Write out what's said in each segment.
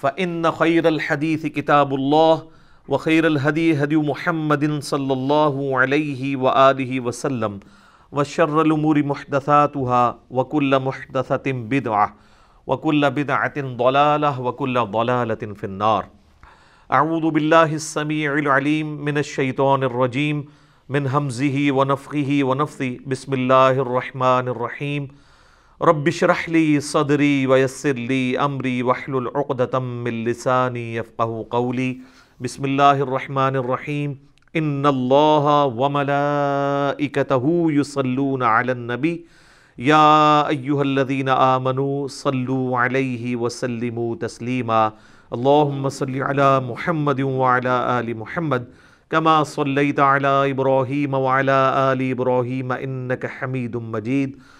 فإن خير الحديث كتاب الله وخير الهدي هدي محمد صلى الله عليه وآله وسلم وشر الأمور محدثاتها وكل محدثة بدعة وكل بدعة ضلالة وكل ضلالة في النار. أعوذ بالله السميع العليم من الشيطان الرجيم. من همزه ونفخه ونفثه. بسم الله الرحمن الرحيم. رب اشرح لي صدري ويسر لي امري واحلل عقدة من لساني يفقهوا قولي. بسم الله الرحمن الرحيم. ان الله وملائكته يصلون على النبي. يا ايها الذين امنوا صلوا عليه وسلموا تسليما. اللهم صل على محمد وعلى ال محمد. كما صليت على ابراهيم وعلى ال ابراهيم انك حميد مجيد.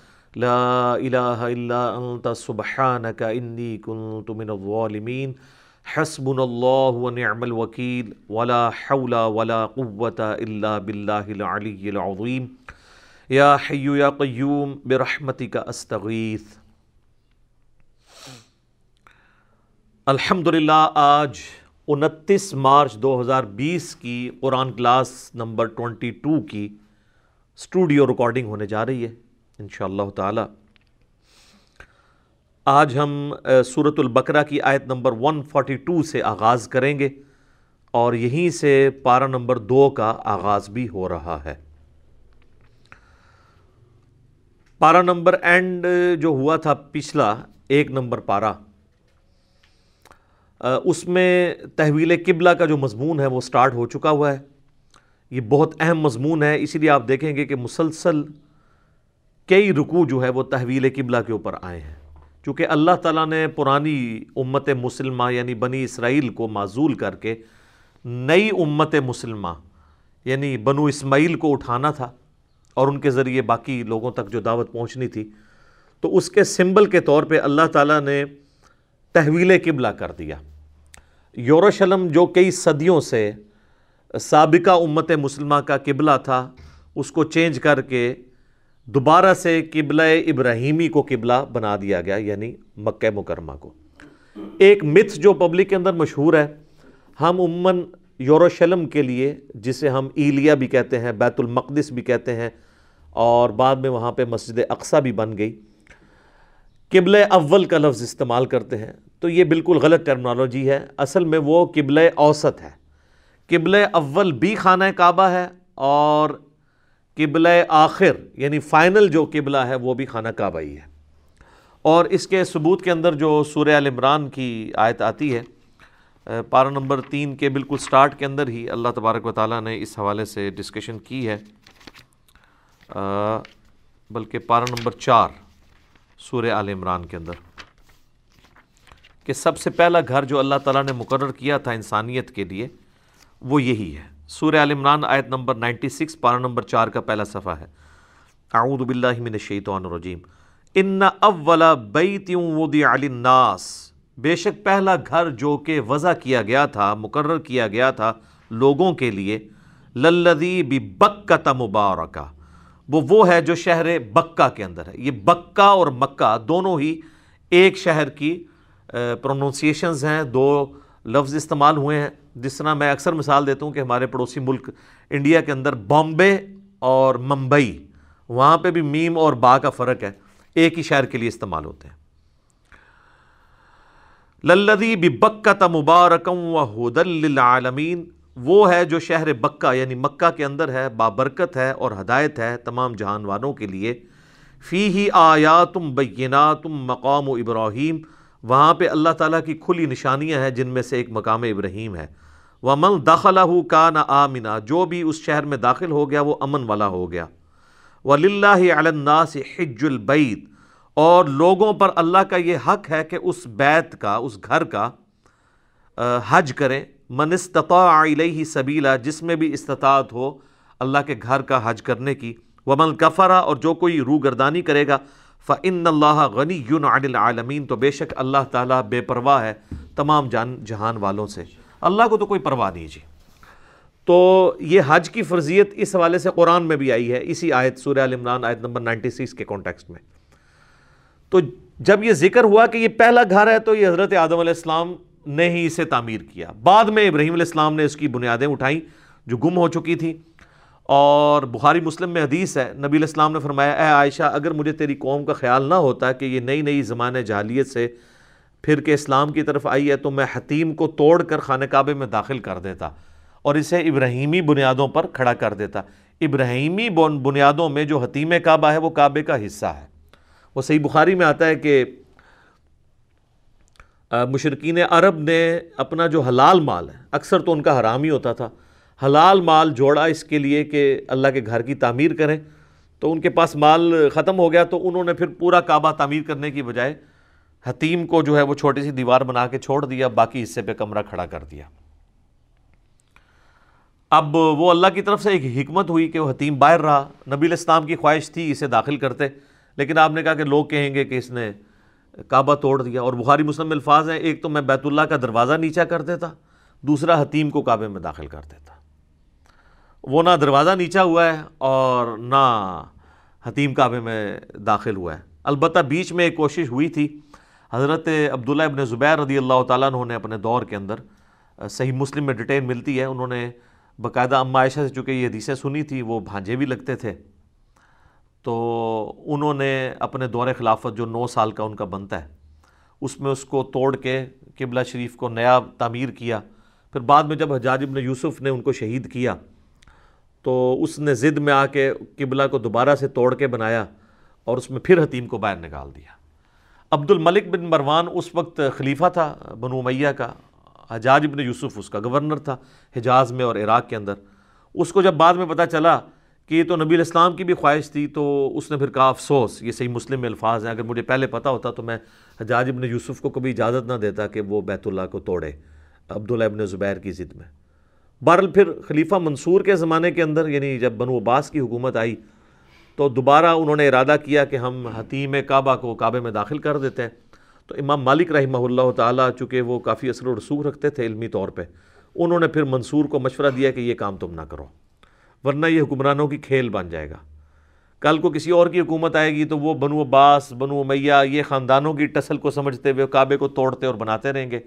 لا الہ الا انت سبحانک انی کنت من الظالمین حسبنا اللہ ونعم الوکیل ولا حول ولا قوة الا باللہ العلی العظیم یا حی یا قیوم برحمتک استغیث الحمدللہ، آج انتیس مارچ دو ہزار بیس کی قرآن کلاس نمبر ٹونٹی ٹو کی اسٹوڈیو ریکارڈنگ ہونے جا رہی ہے۔ ان شاء اللہ تعالی۔ آج ہم صورت البقرہ کی آیت نمبر 142 سے آغاز کریں گے اور یہیں سے پارہ نمبر دو کا آغاز بھی ہو رہا ہے۔ پارہ نمبر اینڈ جو ہوا تھا پچھلا، ایک نمبر پارہ اس میں تحویل قبلہ کا جو مضمون ہے وہ سٹارٹ ہو چکا ہوا ہے۔ یہ بہت اہم مضمون ہے، اسی لیے آپ دیکھیں گے کہ مسلسل کئی رکو جو ہے وہ تحویل قبلہ کے اوپر آئے ہیں۔ چونکہ اللہ تعالیٰ نے پرانی امت مسلمہ یعنی بنی اسرائیل کو معزول کر کے نئی امت مسلمہ یعنی بنو اسماعیل کو اٹھانا تھا اور ان کے ذریعے باقی لوگوں تک جو دعوت پہنچنی تھی، تو اس کے سمبل کے طور پہ اللہ تعالیٰ نے تحویل قبلہ کر دیا۔ یوروشلم جو کئی صدیوں سے سابقہ امت مسلمہ کا قبلہ تھا، اس کو چینج کر کے دوبارہ سے قبلہ ابراہیمی کو قبلہ بنا دیا گیا یعنی مکہ مکرمہ کو۔ ایک متھ جو پبلک کے اندر مشہور ہے، ہم عموماً یوروشلم کے لیے، جسے ہم ایلیا بھی کہتے ہیں، بیت المقدس بھی کہتے ہیں، اور بعد میں وہاں پہ مسجد اقصہ بھی بن گئی۔ قبل اول کا لفظ استعمال کرتے ہیں۔ تو یہ بالکل غلط ٹرمنالوجی ہے۔ اصل میں وہ قبل اوسط ہے۔ قبل اول بھی خانہ کعبہ ہے اور قبلہ آخر یعنی فائنل جو قبلہ ہے، وہ بھی خانہ کعبہ ہی ہے۔ اور اس کے ثبوت کے اندر جو سورہ عمران کی آیت آتی ہے پارہ نمبر تین کے بالکل سٹارٹ کے اندر ہی اللہ تبارک و تعالیٰ نے اس حوالے سے ڈسکشن کی ہے۔ بلکہ پارہ نمبر چار سورہ آل عمران کے اندر۔ کہ سب سے پہلا گھر جو اللہ تعالیٰ نے مقرر کیا تھا انسانیت کے لیے، وہ یہی ہے۔ سورہ عال عمران آیت نمبر 96 پارہ نمبر چار کا پہلا صفحہ ہے۔ اعوذ باللہ من الشیطان الرجیم۔ ان اول بیت وضع للناس۔ بے شک پہلا گھر جو کہ وضع کیا گیا تھا، مقرر کیا گیا تھا لوگوں کے لیے، للذی ببکت مبارکہ۔ وہ وہ ہے جو شہر بکہ کے اندر ہے۔ یہ بکہ اور مکہ دونوں ہی ایک شہر کی پروننسیشنز ہیں، دو لفظ استعمال ہوئے ہیں۔ جس طرح میں اکثر مثال دیتا ہوں کہ ہمارے پڑوسی ملک انڈیا کے اندر بامبے اور ممبئی، وہاں پہ بھی میم اور با کا فرق ہے، ایک ہی شہر کے لیے استعمال ہوتے ہیں۔ للدی بکت مبارکم و حدل للعالمین، وہ ہے جو شہر بکہ یعنی مکہ کے اندر ہے، بابرکت ہے اور ہدایت ہے تمام جہان والوں کے لیے۔ فی ہی آیاتم بیناتم مقام و ابراہیم وہاں پہ اللہ تعالیٰ کی کھلی نشانیاں ہیں جن میں سے ایک مقام ابراہیم ہے۔ وہ من داخلہ کا نہ آمنا، جو بھی اس شہر میں داخل ہو گیا وہ امن والا ہو گیا۔ ولی الناس حج البعید اور لوگوں پر اللہ کا یہ حق ہے کہ اس بیت کا، اس گھر کا حج کریں۔ من استطاع علیہ سبیلا جس میں بھی استطاعت ہو اللہ کے گھر کا حج کرنے کی۔ ومن کفرا اور جو کوئی روح گردانی کرے گا فن اللہ غنی یون العالمین تو بے شک اللہ تعالیٰ بے پرواہ ہے تمام جان جہان والوں سے۔ اللہ کو تو کوئی پرواہ نہیں جی۔ تو یہ حج کی فرضیت اس حوالے سے قرآن میں بھی آئی ہے۔ اسی آیت سورہ عمران، آیت نمبر نائنٹی سکس کے کانٹیکسٹ میں۔ تو جب یہ ذکر ہوا کہ یہ پہلا گھر ہے تو یہ حضرت آدم علیہ السلام نے ہی اسے تعمیر کیا۔ بعد میں ابراہیم علیہ السلام نے اس کی بنیادیں اٹھائیں جو گم ہو چکی تھیں۔ اور بخاری مسلم میں حدیث ہے، نبی علیہ السلام نے فرمایا، اے عائشہ، اگر مجھے تیری قوم کا خیال نہ ہوتا کہ یہ نئی نئی زمانۂ جہلیت سے پھر کے اسلام کی طرف آئی ہے، تو میں حتیم کو توڑ کر خانہ کعبے میں داخل کر دیتا اور اسے ابراہیمی بنیادوں پر کھڑا کر دیتا۔ ابراہیمی بنیادوں میں جو حتیم کعبہ ہے، وہ کعبے کا حصہ ہے۔ وہ صحیح بخاری میں آتا ہے کہ مشرقین عرب نے اپنا جو حلال مال ہے، اکثر تو ان کا حرام ہی ہوتا تھا۔ حلال مال جوڑا اس کے لیے کہ اللہ کے گھر کی تعمیر کریں۔ تو ان کے پاس مال ختم ہو گیا تو انہوں نے پھر پورا کعبہ تعمیر کرنے کی بجائے حتیم کو جو ہے وہ چھوٹی سی دیوار بنا کے چھوڑ دیا، باقی حصے پہ کمرہ کھڑا کر دیا۔ اب وہ اللہ کی طرف سے ایک حکمت ہوئی کہ وہ حتیم باہر رہا۔ نبی الاسلام کی خواہش تھی اسے داخل کرتے، لیکن آپ نے کہا کہ لوگ کہیں گے کہ اس نے کعبہ توڑ دیا۔ اور بخاری مسلم الفاظ ہیں، ایک تو میں بیت اللہ کا دروازہ نیچا کر دیتا، دوسرا حتیم کو کعبے میں داخل کر دیتا۔ وہ نہ دروازہ نیچا ہوا ہے اور نہ حتیم کعبے میں داخل ہوا ہے۔ البتہ بیچ میں ایک کوشش ہوئی تھی۔ حضرت عبداللہ ابن زبیر رضی اللہ تعالیٰ انہوں نے اپنے دور کے اندر صحیح مسلم میں ڈیٹین ملتی ہے۔ انہوں نے باقاعدہ اما عائشہ سے چونکہ یہ حدیثیں سنی تھی وہ بھانجے بھی لگتے تھے۔ تو انہوں نے اپنے دور خلافت جو نو سال کا ان کا بنتا ہے، اس میں اس کو توڑ کے قبلہ شریف کو نیا تعمیر کیا۔ پھر بعد میں جب حجاج ابن یوسف نے ان کو شہید کیا تو اس نے ضد میں آ کے قبلہ کو دوبارہ سے توڑ کے بنایا اور اس میں پھر حتیم کو باہر نکال دیا۔ عبد الملک بن مروان اس وقت خلیفہ تھا، بنو میہ کا، حجاج ابن یوسف اس کا گورنر تھا حجاز میں اور عراق کے اندر۔ اس کو جب بعد میں پتہ چلا کہ یہ تو نبی الاسلام کی بھی خواہش تھی، تو اس نے پھر کہا، افسوس، یہ صحیح مسلم میں الفاظ ہیں، اگر مجھے پہلے پتہ ہوتا تو میں حجاج ابن یوسف کو کبھی اجازت نہ دیتا کہ وہ بیت اللہ کو توڑے، عبداللہ ابن زبیر کی ضد میں۔ بہرحال پھر خلیفہ منصور کے زمانے کے اندر یعنی جب بنو عباس کی حکومت آئی، تو دوبارہ انہوں نے ارادہ کیا کہ ہم حتیم کعبہ کو کعبے میں داخل کر دیتے ہیں۔ تو امام مالک رحمہ اللہ تعالیٰ، چونکہ وہ کافی اثر و رسوخ رکھتے تھے علمی طور پہ، انہوں نے پھر منصور کو مشورہ دیا کہ یہ کام تم نہ کرو، ورنہ یہ حکمرانوں کی کھیل بن جائے گا۔ کل کو کسی اور کی حکومت آئے گی تو وہ بنو عباس، بنو میاں یہ خاندانوں کی ٹسل کو سمجھتے ہوئے کعبے کو توڑتے اور بناتے رہیں گے۔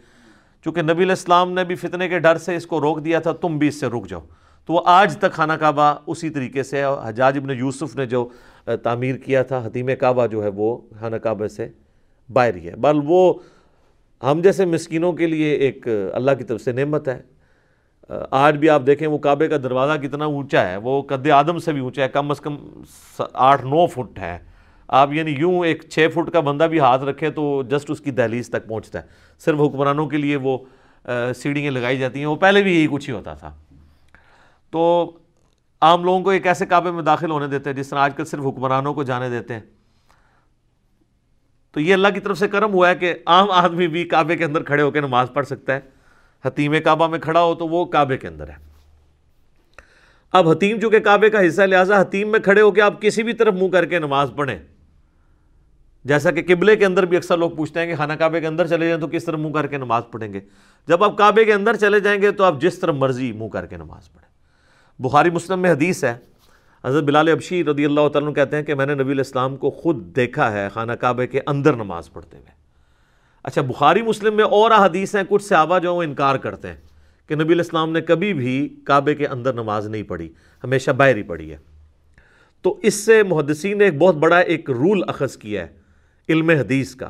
چونکہ نبی الاسلام نے بھی فتنے کے ڈر سے اس کو روک دیا تھا، تم بھی اس سے رک جاؤ۔ تو وہ آج تک خانہ کعبہ اسی طریقے سے حجاج ابن یوسف نے جو تعمیر کیا تھا، حتیم کعبہ جو ہے وہ خانہ کعبہ سے باہر ہی ہے۔ بل وہ ہم جیسے مسکینوں کے لیے ایک اللہ کی طرف سے نعمت ہے۔ آج بھی آپ دیکھیں وہ کعبے کا دروازہ کتنا اونچا ہے۔ وہ قد آدم سے بھی اونچا ہے، کم از کم آٹھ، نو فٹ ہے۔ آپ یعنی یوں ایک چھ فٹ کا بندہ بھی ہاتھ رکھے تو جسٹ اس کی دہلیز تک پہنچتا ہے۔ صرف حکمرانوں کے لیے وہ سیڑھیاں لگائی جاتی ہیں۔ وہ پہلے بھی یہی کچھ ہی ہوتا تھا۔ تو عام لوگوں کو ایک ایسے کعبے میں داخل ہونے دیتے ہیں جس طرح آج کل صرف حکمرانوں کو جانے دیتے ہیں۔ تو یہ اللہ کی طرف سے کرم ہوا ہے کہ عام آدمی بھی کعبے کے اندر کھڑے ہو کے نماز پڑھ سکتا ہے۔ حتیم کعبہ میں کھڑا ہو تو وہ کعبے کے اندر ہے۔ اب حتیم چونکہ کعبے کا حصہ لہٰذا حتیم میں کھڑے ہو کے آپ کسی بھی طرف منہ کر کے نماز پڑھیں۔ جیسا کہ قبلے کے اندر بھی اکثر لوگ پوچھتے ہیں کہ خانہ کعبے کے اندر چلے جائیں تو کس طرح منہ کر کے نماز پڑھیں گے؟ جب آپ کعبے کے اندر چلے جائیں گے تو آپ جس طرح مرضی منہ کر کے نماز پڑھیں۔ بخاری مسلم میں حدیث ہے، حضرت بلال ابشی رضی اللہ تعالیٰ کہتے ہیں کہ میں نے نبی الاسلام کو خود دیکھا ہے خانہ کعبے کے اندر نماز پڑھتے ہوئے۔ اچھا بخاری مسلم میں اور حدیث ہیں، کچھ صحابہ جو وہ انکار کرتے ہیں کہ نبی الاسلام نے کبھی بھی کعبے کے اندر نماز نہیں پڑھی، ہمیشہ باہر ہی پڑھی ہے۔ تو اس سے محدثین نے ایک بہت بڑا ایک رول اخذ کیا ہے۔ علم حدیث کا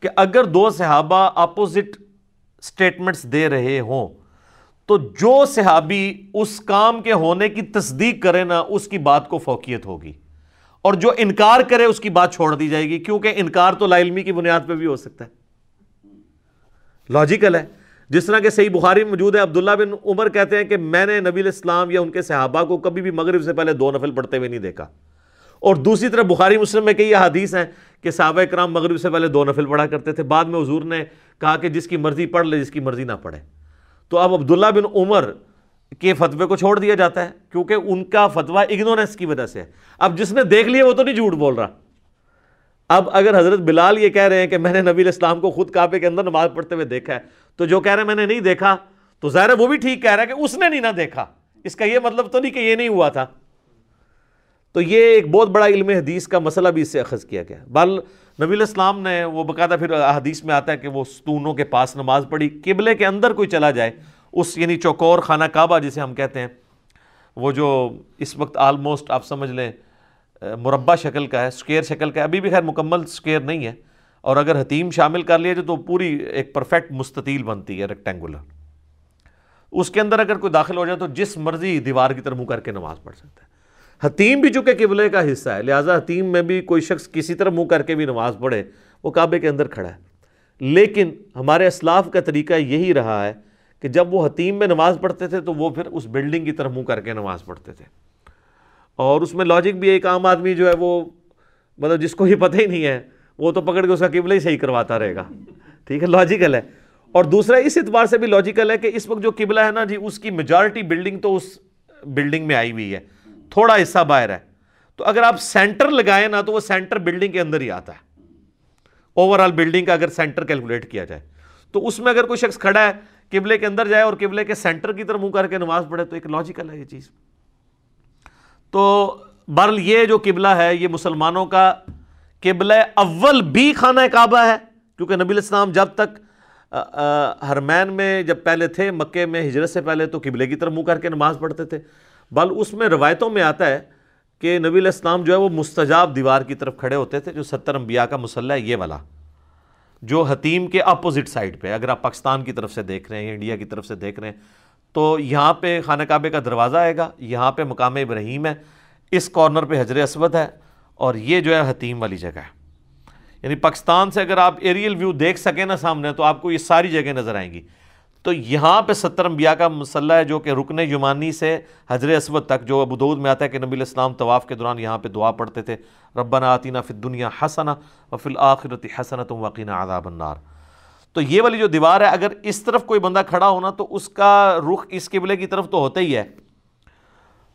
کہ اگر دو صحابہ اپوزٹ سٹیٹمنٹس دے رہے ہوں، تو جو صحابی اس کام کے ہونے کی تصدیق کرے نا، اس کی بات کو فوقیت ہوگی۔ اور جو انکار کرے، اس کی بات چھوڑ دی جائے گی، کیونکہ انکار تو لا علمی کی بنیاد پہ بھی ہو سکتا ہے۔ لاجیکل ہے۔ جس طرح کہ صحیح بخاری موجود ہے، عبداللہ بن عمر کہتے ہیں کہ میں نے نبی الاسلام یا ان کے صحابہ کو کبھی بھی مغرب سے پہلے دو نفل پڑھتے ہوئے نہیں دیکھا۔ اور دوسری طرف بخاری مسلم میں کئی حدیث ہیں کہ صحابہ کرام مغرب سے پہلے دو نفل پڑھا کرتے تھے۔ بعد میں حضور نے کہا کہ جس کی مرضی پڑھ لے، جس کی مرضی نہ پڑھے۔ تو اب عبداللہ بن عمر کے فتوے کو چھوڑ دیا جاتا ہے کیونکہ ان کا فتویٰ اگنورنس کی وجہ سے ہے۔ اب جس نے دیکھ لیا وہ تو نہیں جھوٹ بول رہا۔ اب اگر حضرت بلال یہ کہہ رہے ہیں کہ میں نے نبی الاسلام کو خود کعبے کے اندر نماز پڑھتے ہوئے دیکھا ہے، تو جو کہہ رہے ہیں میں نے نہیں دیکھا، تو ظاہر ہے وہ بھی ٹھیک کہہ رہا ہے کہ اس نے نہیں نہ دیکھا۔ اس کا یہ مطلب تو نہیں کہ یہ نہیں ہوا تھا۔ تو یہ ایک بہت بڑا علم حدیث کا مسئلہ بھی اس سے اخذ کیا گیا۔ بل نبی الاسلام نے وہ باقاعدہ پھر حدیث میں آتا ہے کہ وہ ستونوں کے پاس نماز پڑھی، قبلے کے اندر کوئی چلا جائے، اس یعنی چوکور خانہ کعبہ جسے ہم کہتے ہیں، وہ جو اس وقت آلموسٹ آپ سمجھ لیں، مربع شکل کا ہے سکیئر شکل کا ہے، ابھی بھی خیر مکمل سکیئر نہیں ہے۔ اور اگر حتیم شامل کر لیا جائے تو پوری ایک پرفیکٹ مستطیل بنتی ہے ریکٹینگولر اس کے اندر اگر کوئی داخل ہو جائے تو جس مرضی دیوار کی طرف منہ کر کے نماز پڑھ سکتا ہے۔ حتیم بھی چونکہ قبلے کا حصہ ہے، لہٰذا حتیم میں بھی کوئی شخص کسی طرح منہ کر کے بھی نماز پڑھے، وہ کعبے کے اندر کھڑا ہے۔ لیکن ہمارے اسلاف کا طریقہ یہی رہا ہے کہ جب وہ حتیم میں نماز پڑھتے تھے تو وہ پھر اس بلڈنگ کی طرف منہ کر کے نماز پڑھتے تھے۔ اور اس میں لاجک بھی ایک عام آدمی جو ہے وہ مطلب جس کو یہ پتہ ہی نہیں ہے، وہ تو پکڑ کے اس کا قبلہ ہی صحیح کرواتا رہے گا۔ ٹھیک ہے لاجیکل ہے۔ اور دوسرا اس اعتبار سے بھی لاجیکل ہے کہ اس وقت جو قبلہ ہے نا جی اس کی میجارٹی بلڈنگ تو اس بلڈنگ میں آئی ہوئی ہے۔ تھوڑا حصہ باہر ہے۔ تو اگر آپ سینٹر لگائیں نا تو وہ سینٹر بلڈنگ کے اندر ہی آتا ہے۔ اوور آل بلڈنگ کا اگر سینٹر کیلکولیٹ کیا جائے۔ تو اس میں اگر کوئی شخص کھڑا ہے، قبلے کے اندر جائے اور قبلے کے سینٹر کی طرف منہ کر کے نماز پڑھے تو ایک لاجیکل ہے یہ چیز۔ تو برل یہ جو قبلہ ہے، یہ مسلمانوں کا قبلہ اول بھی خانہ کعبہ ہے۔ کیونکہ نبی الاسلام جب تک ہرمین میں جب پہلے تھے مکے میں ہجرت سے پہلے تو قبلے کی طرف منہ کر کے نماز پڑھتے تھے۔ بل اس میں روایتوں میں آتا ہے کہ نبی الاسلام جو ہے وہ مستجاب دیوار کی طرف کھڑے ہوتے تھے، جو ستر انبیاء کا مسلح ہے، یہ والا، جو حتیم کے اپوزٹ سائڈ پہ، اگر آپ پاکستان کی طرف سے دیکھ رہے ہیں، انڈیا کی طرف سے دیکھ رہے ہیں، تو یہاں پہ خانہ کعبے کا دروازہ آئے گا، یہاں پہ مقام ابراہیم ہے، اس کارنر پہ حجر اسود ہے، اور یہ جو ہے حتیم والی جگہ ہے۔ یعنی پاکستان سے اگر آپ ایریل ویو دیکھ سکیں نا سامنے، تو آپ کو یہ ساری جگہ نظر آئیں گی۔ تو یہاں پہ ستر انبیاء کا مسلح ہے جو کہ رکن یمانی سے حضر اسود تک جو ابودود میں آتا ہے کہ نبی الاسلام طواف کے دوران یہاں پہ دعا پڑھتے تھے، ربنا آتینا فی الدنیا حسنا و فی الآخرت حسنت وقین عذاب النار۔ تو یہ والی جو دیوار ہے، اگر اس طرف کوئی بندہ کھڑا ہونا تو اس کا رخ اس قبلے کی طرف تو ہوتا ہی ہے۔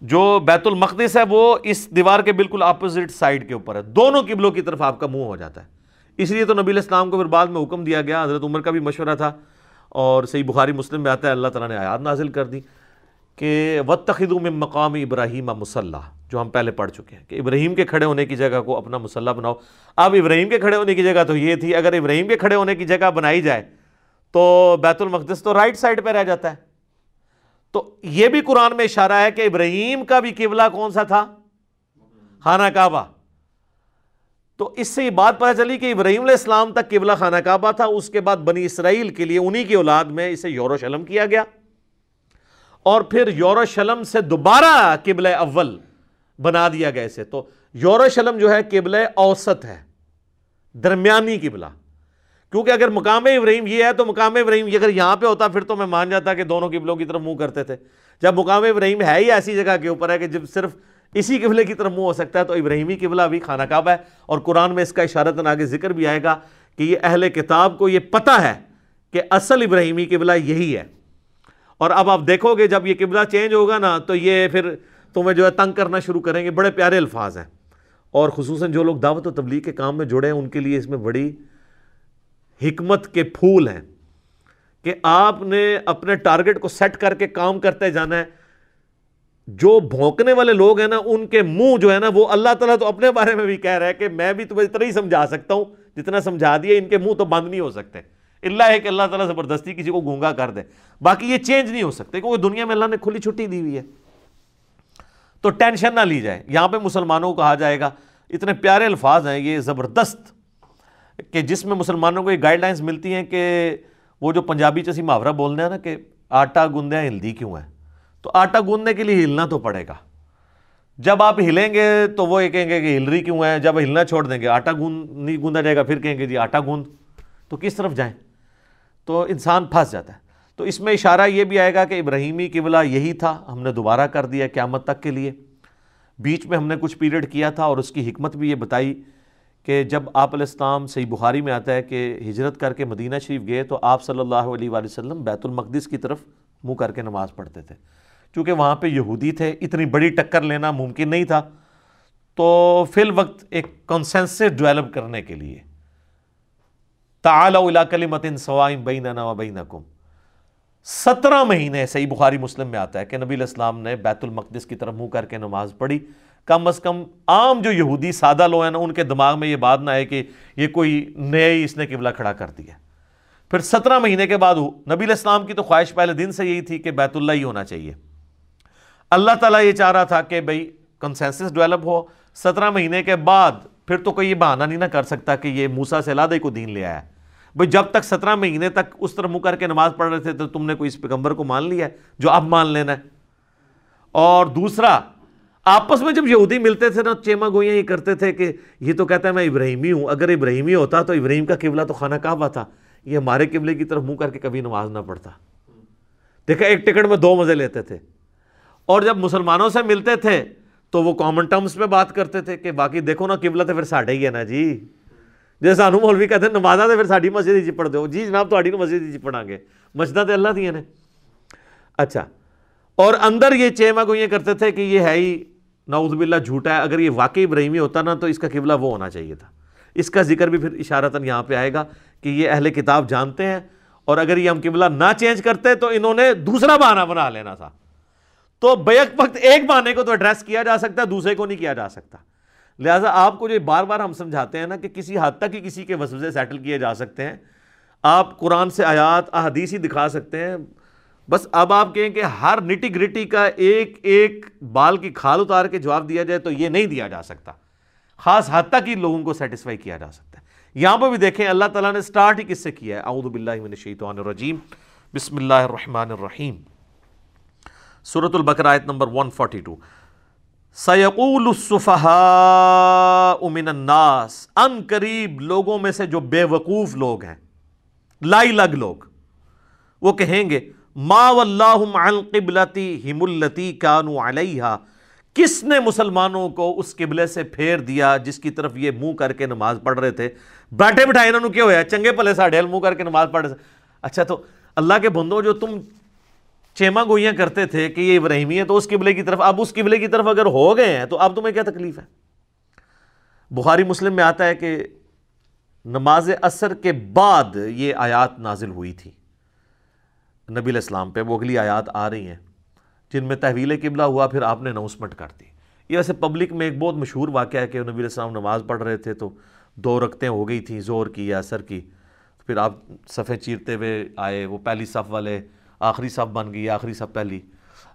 جو بیت المقدس ہے، وہ اس دیوار کے بالکل اپوزٹ سائڈ کے اوپر ہے۔ دونوں قبلوں کی طرف آپ کا منہ ہو جاتا ہے۔ اس لیے تو نبی الاسلام کو پھر بعد میں حکم دیا گیا۔ حضرت عمر کا بھی مشورہ تھا۔ اور صحیح بخاری مسلم میں آتا ہے، اللہ تعالیٰ نے آیات نازل کر دی کہ و تخدو میں مقام ابراہیم مسلح جو ہم پہلے پڑھ چکے ہیں کہ ابراہیم کے کھڑے ہونے کی جگہ کو اپنا مسلح بناؤ۔ اب ابراہیم کے کھڑے ہونے کی جگہ تو یہ تھی، اگر ابراہیم کے کھڑے ہونے کی جگہ بنائی جائے تو بیت المقدس تو رائٹ سائڈ پہ رہ جاتا ہے۔ تو یہ بھی قرآن میں اشارہ ہے کہ ابراہیم کا بھی قبلہ کون سا تھا؟ خانہ کعبہ۔ تو اس سے یہ بات پتہ چلی کہ ابراہیم علیہ السلام تک قبلہ خانہ کعبہ تھا، اس کے بعد بنی اسرائیل کے لیے انہی کی اولاد میں اسے یوروشلم کیا گیا۔ اور پھر یوروشلم سے دوبارہ قبل اول بنا دیا گیا اسے۔ تو یوروشلم جو ہے قبل اوسط ہے، درمیانی قبلہ۔ کیونکہ اگر مقام ابراہیم یہ ہے، تو مقام ابراہیم اگر یہاں پہ ہوتا، پھر تو میں مان جاتا کہ دونوں قبلوں کی طرف منہ کرتے تھے۔ جب مقام ابراہیم ہے ہی ایسی جگہ کے اوپر ہے کہ جب صرف اسی قبلے کی طرف منہ ہو سکتا ہے تو ابراہیمی قبلہ بھی خانہ کعبہ ہے اور قرآن میں اس کا اشارت آگے ذکر بھی آئے گا کہ یہ اہل کتاب کو یہ پتہ ہے کہ اصل ابراہیمی قبلہ یہی ہے۔ اور اب آپ دیکھو گے جب یہ قبلہ چینج ہوگا نا تو یہ پھر تمہیں جو ہے تنگ کرنا شروع کریں گے، بڑے پیارے الفاظ ہیں۔ اور خصوصاً جو لوگ دعوت و تبلیغ کے کام میں جڑے ہیں، ان کے لیے اس میں بڑی حکمت کے پھول ہیں کہ آپ نے اپنے ٹارگٹ کو سیٹ کر کے کام کرتے جانا ہے۔ جو بھونکنے والے لوگ ہیں نا، ان کے منہ جو ہے نا، وہ اللہ تعالیٰ تو اپنے بارے میں بھی کہہ رہا ہے کہ میں بھی تمہیں اتنا ہی سمجھا سکتا ہوں جتنا سمجھا دیا، ان کے منہ تو بند نہیں ہو سکتے۔ اللہ ہے کہ اللہ تعالیٰ زبردستی کسی کو گونگا کر دے۔ باقی یہ چینج نہیں ہو سکتے، کیونکہ دنیا میں اللہ نے کھلی چھٹی دی ہوئی ہے۔ تو ٹینشن نہ لی جائے۔ یہاں پہ مسلمانوں کو کہا جائے گا، اتنے پیارے الفاظ ہیں، یہ زبردست کہ جس میں مسلمانوں کو یہ گائیڈ لائنس ملتی ہیں کہ وہ جو پنجابی چسی محاورہ بولنے ہیں نا کہ آٹا گندے ہلدی کیوں ہے تو آٹا گندنے کے لیے ہلنا تو پڑے گا۔ جب آپ ہلیں گے تو وہ یہ کہیں گے کہ ہل رہی کیوں ہے؟ جب ہلنا چھوڑ دیں گے، آٹا گوند، نہیں گوندا جائے گا، پھر کہیں گے جی آٹا گوند۔ تو کس طرف جائیں؟ تو انسان پھنس جاتا ہے۔ تو اس میں اشارہ یہ بھی آئے گا کہ ابراہیمی قبلہ یہی تھا، ہم نے دوبارہ کر دیا قیامت تک کے لیے۔ بیچ میں ہم نے کچھ پیریڈ کیا تھا اور اس کی حکمت بھی یہ بتائی کہ جب آپ علیہ السلام، صحیح بخاری میں آتا ہے کہ ہجرت کر کے مدینہ شریف گئے تو آپ صلی اللہ علیہ وآلہ وسلم بیت المقدس کی طرف منہ کر کے نماز پڑھتے تھے۔ چونکہ وہاں پہ یہودی تھے، اتنی بڑی ٹکر لینا ممکن نہیں تھا۔ تو فی الوقت ایک کنسنسس ڈیولپ کرنے کے لیے۔ تعالی کلمت سوائم بیننا و بینکم۔ سترہ مہینے صحیح بخاری مسلم میں آتا ہے کہ نبی علیہ السلام نے بیت المقدس کی طرف منہ کر کے نماز پڑھی۔ کم از کم عام جو یہودی سادہ لوگ ہیں نا، ان کے دماغ میں یہ بات نہ آئے کہ یہ کوئی نئے اس نے قبلہ کھڑا کر دیا۔ پھر سترہ مہینے کے بعد نبی علیہ السلام کی تو خواہش پہلے دن سے یہی تھی کہ بیت اللہ ہی ہونا چاہیے۔ اللہ تعالیٰ یہ چاہ رہا تھا کہ بھائی کنسنسس ڈیولپ ہو، سترہ مہینے کے بعد پھر تو کوئی یہ بہانہ نہیں نہ کر سکتا کہ یہ موسا سے لادے کو دین لے آیا۔ بھائی جب تک سترہ مہینے تک اس طرح منہ کر کے نماز پڑھ رہے تھے تو تم نے کوئی اس پیغمبر کو مان لیا ہے جو اب مان لینا ہے؟ اور دوسرا، آپس میں جب یہودی ملتے تھے نا چیما گوئیاں یہ کرتے تھے کہ یہ تو کہتا ہے میں ابراہیمی ہوں، اگر ابراہیمی ہوتا تو ابراہیم کا قبلہ تو خانہ کعبہ تھا۔ یہ ہمارے قبلے کی طرف منہ کر کے کبھی نماز نہ پڑتا دیکھا، ایک ٹکٹ میں دو مزے لیتے تھے۔ اور جب مسلمانوں سے ملتے تھے تو وہ کامن ٹرمز پہ بات کرتے تھے کہ باقی دیکھو نا قبلہ تو پھر ساڈا ہی ہے نا جی۔ جی سانو مولوی کہتے ہیں نمازہ تو پھر ساری مسجد ہی پڑھ دو۔ جی جناب تاری مسجد ہی پڑھا گے۔ مسجدہ تو اللہ دیا نے۔ اچھا۔ اور اندر یہ چیما کو یہ کرتے تھے کہ یہ ہے ہی نعوذ باللہ جھوٹا ہے۔ اگر یہ واقعی ابراہیمی ہوتا نا تو اس کا قبلہ وہ ہونا چاہیے تھا۔ اس کا ذکر بھی پھر اشارتاً یہاں پہ آئے گا کہ یہ اہل کتاب جانتے ہیں۔ اور اگر یہ ہم قبلہ نہ چینج کرتے تو انہوں نے دوسرا بہانہ بنا لینا تھا۔ تو بیک وقت ایک بہانے کو تو ایڈریس کیا جا سکتا ہے، دوسرے کو نہیں کیا جا سکتا۔ لہٰذا آپ کو جو بار بار ہم سمجھاتے ہیں نا کہ کسی حد تک ہی کسی کے وسوسے سیٹل کیے جا سکتے ہیں۔ آپ قرآن سے آیات، احادیث ہی دکھا سکتے ہیں۔ بس اب آپ کہیں کہ ہر نٹی گرٹی کا ایک ایک بال کی کھال اتار کے جواب دیا جائے تو یہ نہیں دیا جا سکتا۔ خاص حد تک ہی لوگوں کو سیٹسفائی کیا جا سکتا ہے۔ یہاں پہ بھی دیکھیں، اللہ تعالیٰ نے سٹارٹ ہی کس سے کیا ہے؟ اعوذ باللہ من الشیطان الرجیم۔ بسم اللہ الرحمن الرحیم۔ سورة البقر آیت نمبر 142 سیقول الصفحاء من الناس، ان قریب لوگوں میں سے جو بے وقوف لوگ ہیں، لائی لگ لوگ، وہ کہیں گے، ما واللہم عن قبلتی ہم اللتی کانو علیہا کس نے مسلمانوں کو اس قبلے سے پھیر دیا جس کی طرف یہ منہ کر کے نماز پڑھ رہے تھے؟ بیٹھے بٹھائے انہوں نے کیا ہویا چنگے پلے ساڑھے منہ کر کے نماز پڑھ رہے تھے۔ اچھا تو اللہ کے بندوں، جو تم چیما گوئیاں کرتے تھے کہ یہ ابراہیمی ہے تو اس قبلے کی طرف، اب اس قبلے کی طرف اگر ہو گئے ہیں تو اب تمہیں کیا تکلیف ہے؟ بخاری مسلم میں آتا ہے کہ نماز اثر کے بعد یہ آیات نازل ہوئی تھی۔ نبی علیہ السلام پہ وہ اگلی آیات آ رہی ہیں، جن میں تحویل قبلہ ہوا، پھر آپ نے اناؤنسمنٹ کر دی۔ یہ ویسے پبلک میں ایک بہت مشہور واقعہ ہے کہ نبی علیہ السلام نماز پڑھ رہے تھے تو دو رکھتیں ہو گئی تھیں زور کی یا اثر کی۔ پھر آپ صفحے چیرتے ہوئے آئے، وہ پہلی صف والے آخری صف بن گئی، آخری صف پہلی۔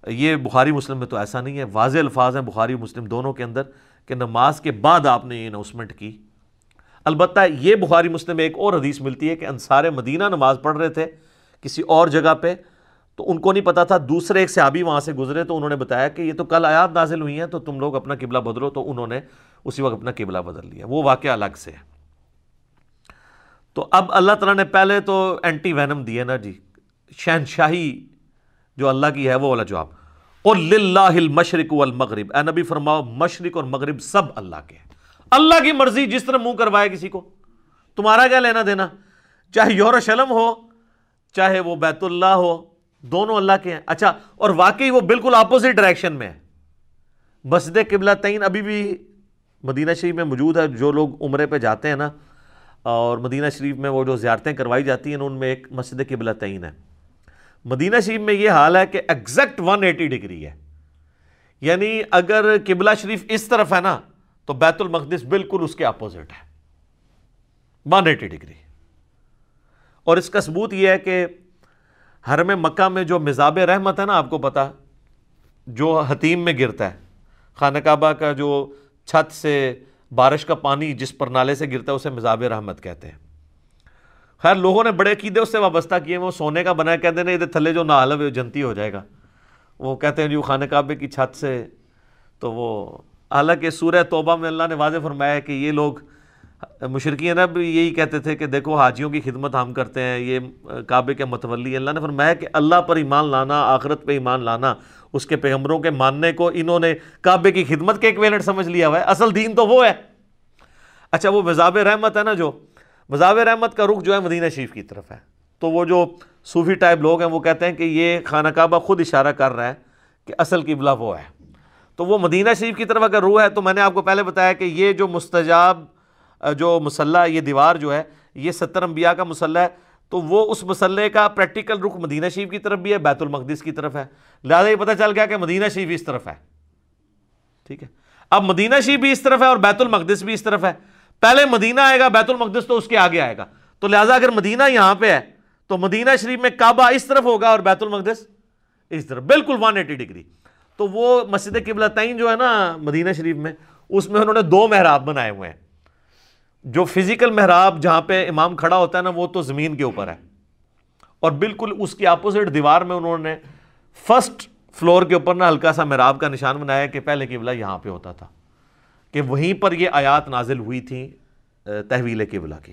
یہ بخاری مسلم میں تو ایسا نہیں ہے، واضح الفاظ ہیں بخاری مسلم دونوں کے اندر کہ نماز کے بعد آپ نے یہ اناؤنسمنٹ کی۔ البتہ یہ بخاری مسلم میں ایک اور حدیث ملتی ہے کہ انصار مدینہ نماز پڑھ رہے تھے کسی اور جگہ پہ، تو ان کو نہیں پتا تھا، دوسرے ایک صحابی وہاں سے گزرے تو انہوں نے بتایا کہ یہ تو کل آیات نازل ہوئی ہیں، تو تم لوگ اپنا قبلہ بدلو، تو انہوں نے اسی وقت اپنا قبلہ بدل لیا۔ وہ واقعہ الگ سے ہے۔ تو اب اللہ تعالیٰ نے پہلے تو اینٹی وینم دیے نا جی شہنشاہی جو اللہ کی ہے وہ والا جواب۔ اور للہ المشرق والمغرب۔ اے نبی فرماؤ، مشرق اور مغرب سب اللہ کے اللہ کی مرضی جس طرح منہ کروائے کسی کو۔ تمہارا کیا لینا دینا؟ چاہے یورشلم ہو، چاہے وہ بیت اللہ ہو، دونوں اللہ کے ہیں۔ اچھا اور واقعی وہ بالکل اپوزٹ ڈائریکشن میں ہے۔ مسجد قبلہ تعین ابھی بھی مدینہ شریف میں موجود ہے۔ جو لوگ عمرے پہ جاتے ہیں نا، اور مدینہ شریف میں وہ جو زیارتیں کروائی جاتی ہیں، ان میں ایک مسجد قبلہ تعین ہے۔ مدینہ شریف میں یہ حال ہے کہ ایگزیکٹ ون ایٹی ڈگری ہے۔ یعنی اگر قبلہ شریف اس طرف ہے نا، تو بیت المقدس بالکل اس کے اپوزٹ ہے۔ One eighty degree. اور اس کا ثبوت یہ ہے کہ حرم مکہ میں جو مزاب رحمت ہے نا، آپ کو پتا، جو حتیم میں گرتا ہے۔ خانہ کعبہ کا جو چھت سے بارش کا پانی جس پر نالے سے گرتا ہے، اسے مزاب رحمت کہتے ہیں۔ خیر لوگوں نے بڑے عقیدے اس سے وابستہ کیے وہ سونے کا بنا کہتے ہیں ادھر تھلے جو نہ وہ جنتی ہو جائے گا۔ وہ کہتے ہیں، جو خانہ کعبے کی چھت سے، تو وہ، حالانکہ سورہ توبہ میں اللہ نے واضح فرمایا کہ یہ لوگ مشرقین اب یہی کہتے تھے کہ دیکھو، حاجیوں کی خدمت ہم کرتے ہیں، یہ کعبے کے متولی اللہ نے فرمایا کہ اللہ پر ایمان لانا، آخرت پہ ایمان لانا، اس کے پیغمبروں کے ماننے کو انہوں نے کعبے کی خدمت کے ایک ویلٹ سمجھ لیا ہوا ہے۔ اصل دین تو وہ ہے۔ اچھا وہ مذاب رحمت ہے نا جو مذاب رحمت کا رخ جو ہے مدینہ شریف کی طرف ہے۔ تو وہ جو صوفی ٹائپ لوگ ہیں وہ کہتے ہیں کہ یہ خانہ کعبہ خود اشارہ کر رہا ہے کہ اصل قبلہ وہ ہے۔ تو وہ مدینہ شریف کی طرف اگر روح ہے تو میں نے آپ کو پہلے بتایا کہ یہ جو مستجاب، جو مسلح یہ دیوار جو ہے، یہ ستر انبیاء کا مسلح ہے۔ تو وہ اس مسلح کا پریکٹیکل رخ مدینہ شریف کی طرف بھی ہے، بیت المقدس کی طرف ہے۔ لہٰذا یہ پتہ چل گیا کہ مدینہ شریف اس طرف ہے۔ ٹھیک ہے۔ اب مدینہ شریف بھی اس طرف ہے اور بیت المقدس بھی اس طرف ہے۔ پہلے مدینہ آئے گا، بیت المقدس تو اس کے آگے آئے گا۔ تو لہٰذا اگر مدینہ یہاں پہ ہے، تو مدینہ شریف میں کعبہ اس طرف ہوگا اور بیت المقدس اس طرف۔ بالکل ون ایٹی ڈگری تو وہ مسجد قبلہ تعین جو ہے نا مدینہ شریف میں، اس میں انہوں نے دو محراب بنائے ہوئے ہیں۔ جو فزیکل محراب جہاں پہ امام کھڑا ہوتا ہے نا، وہ تو زمین کے اوپر ہے۔ اور بالکل اس کی اپوزٹ دیوار میں انہوں نے فرسٹ فلور کے اوپر نا ہلکا سا محراب کا نشان بنایا کہ پہلے قبلہ یہاں پہ ہوتا تھا۔ کہ وہیں پر یہ آیات نازل ہوئی تھیں تحویل قبلہ کی۔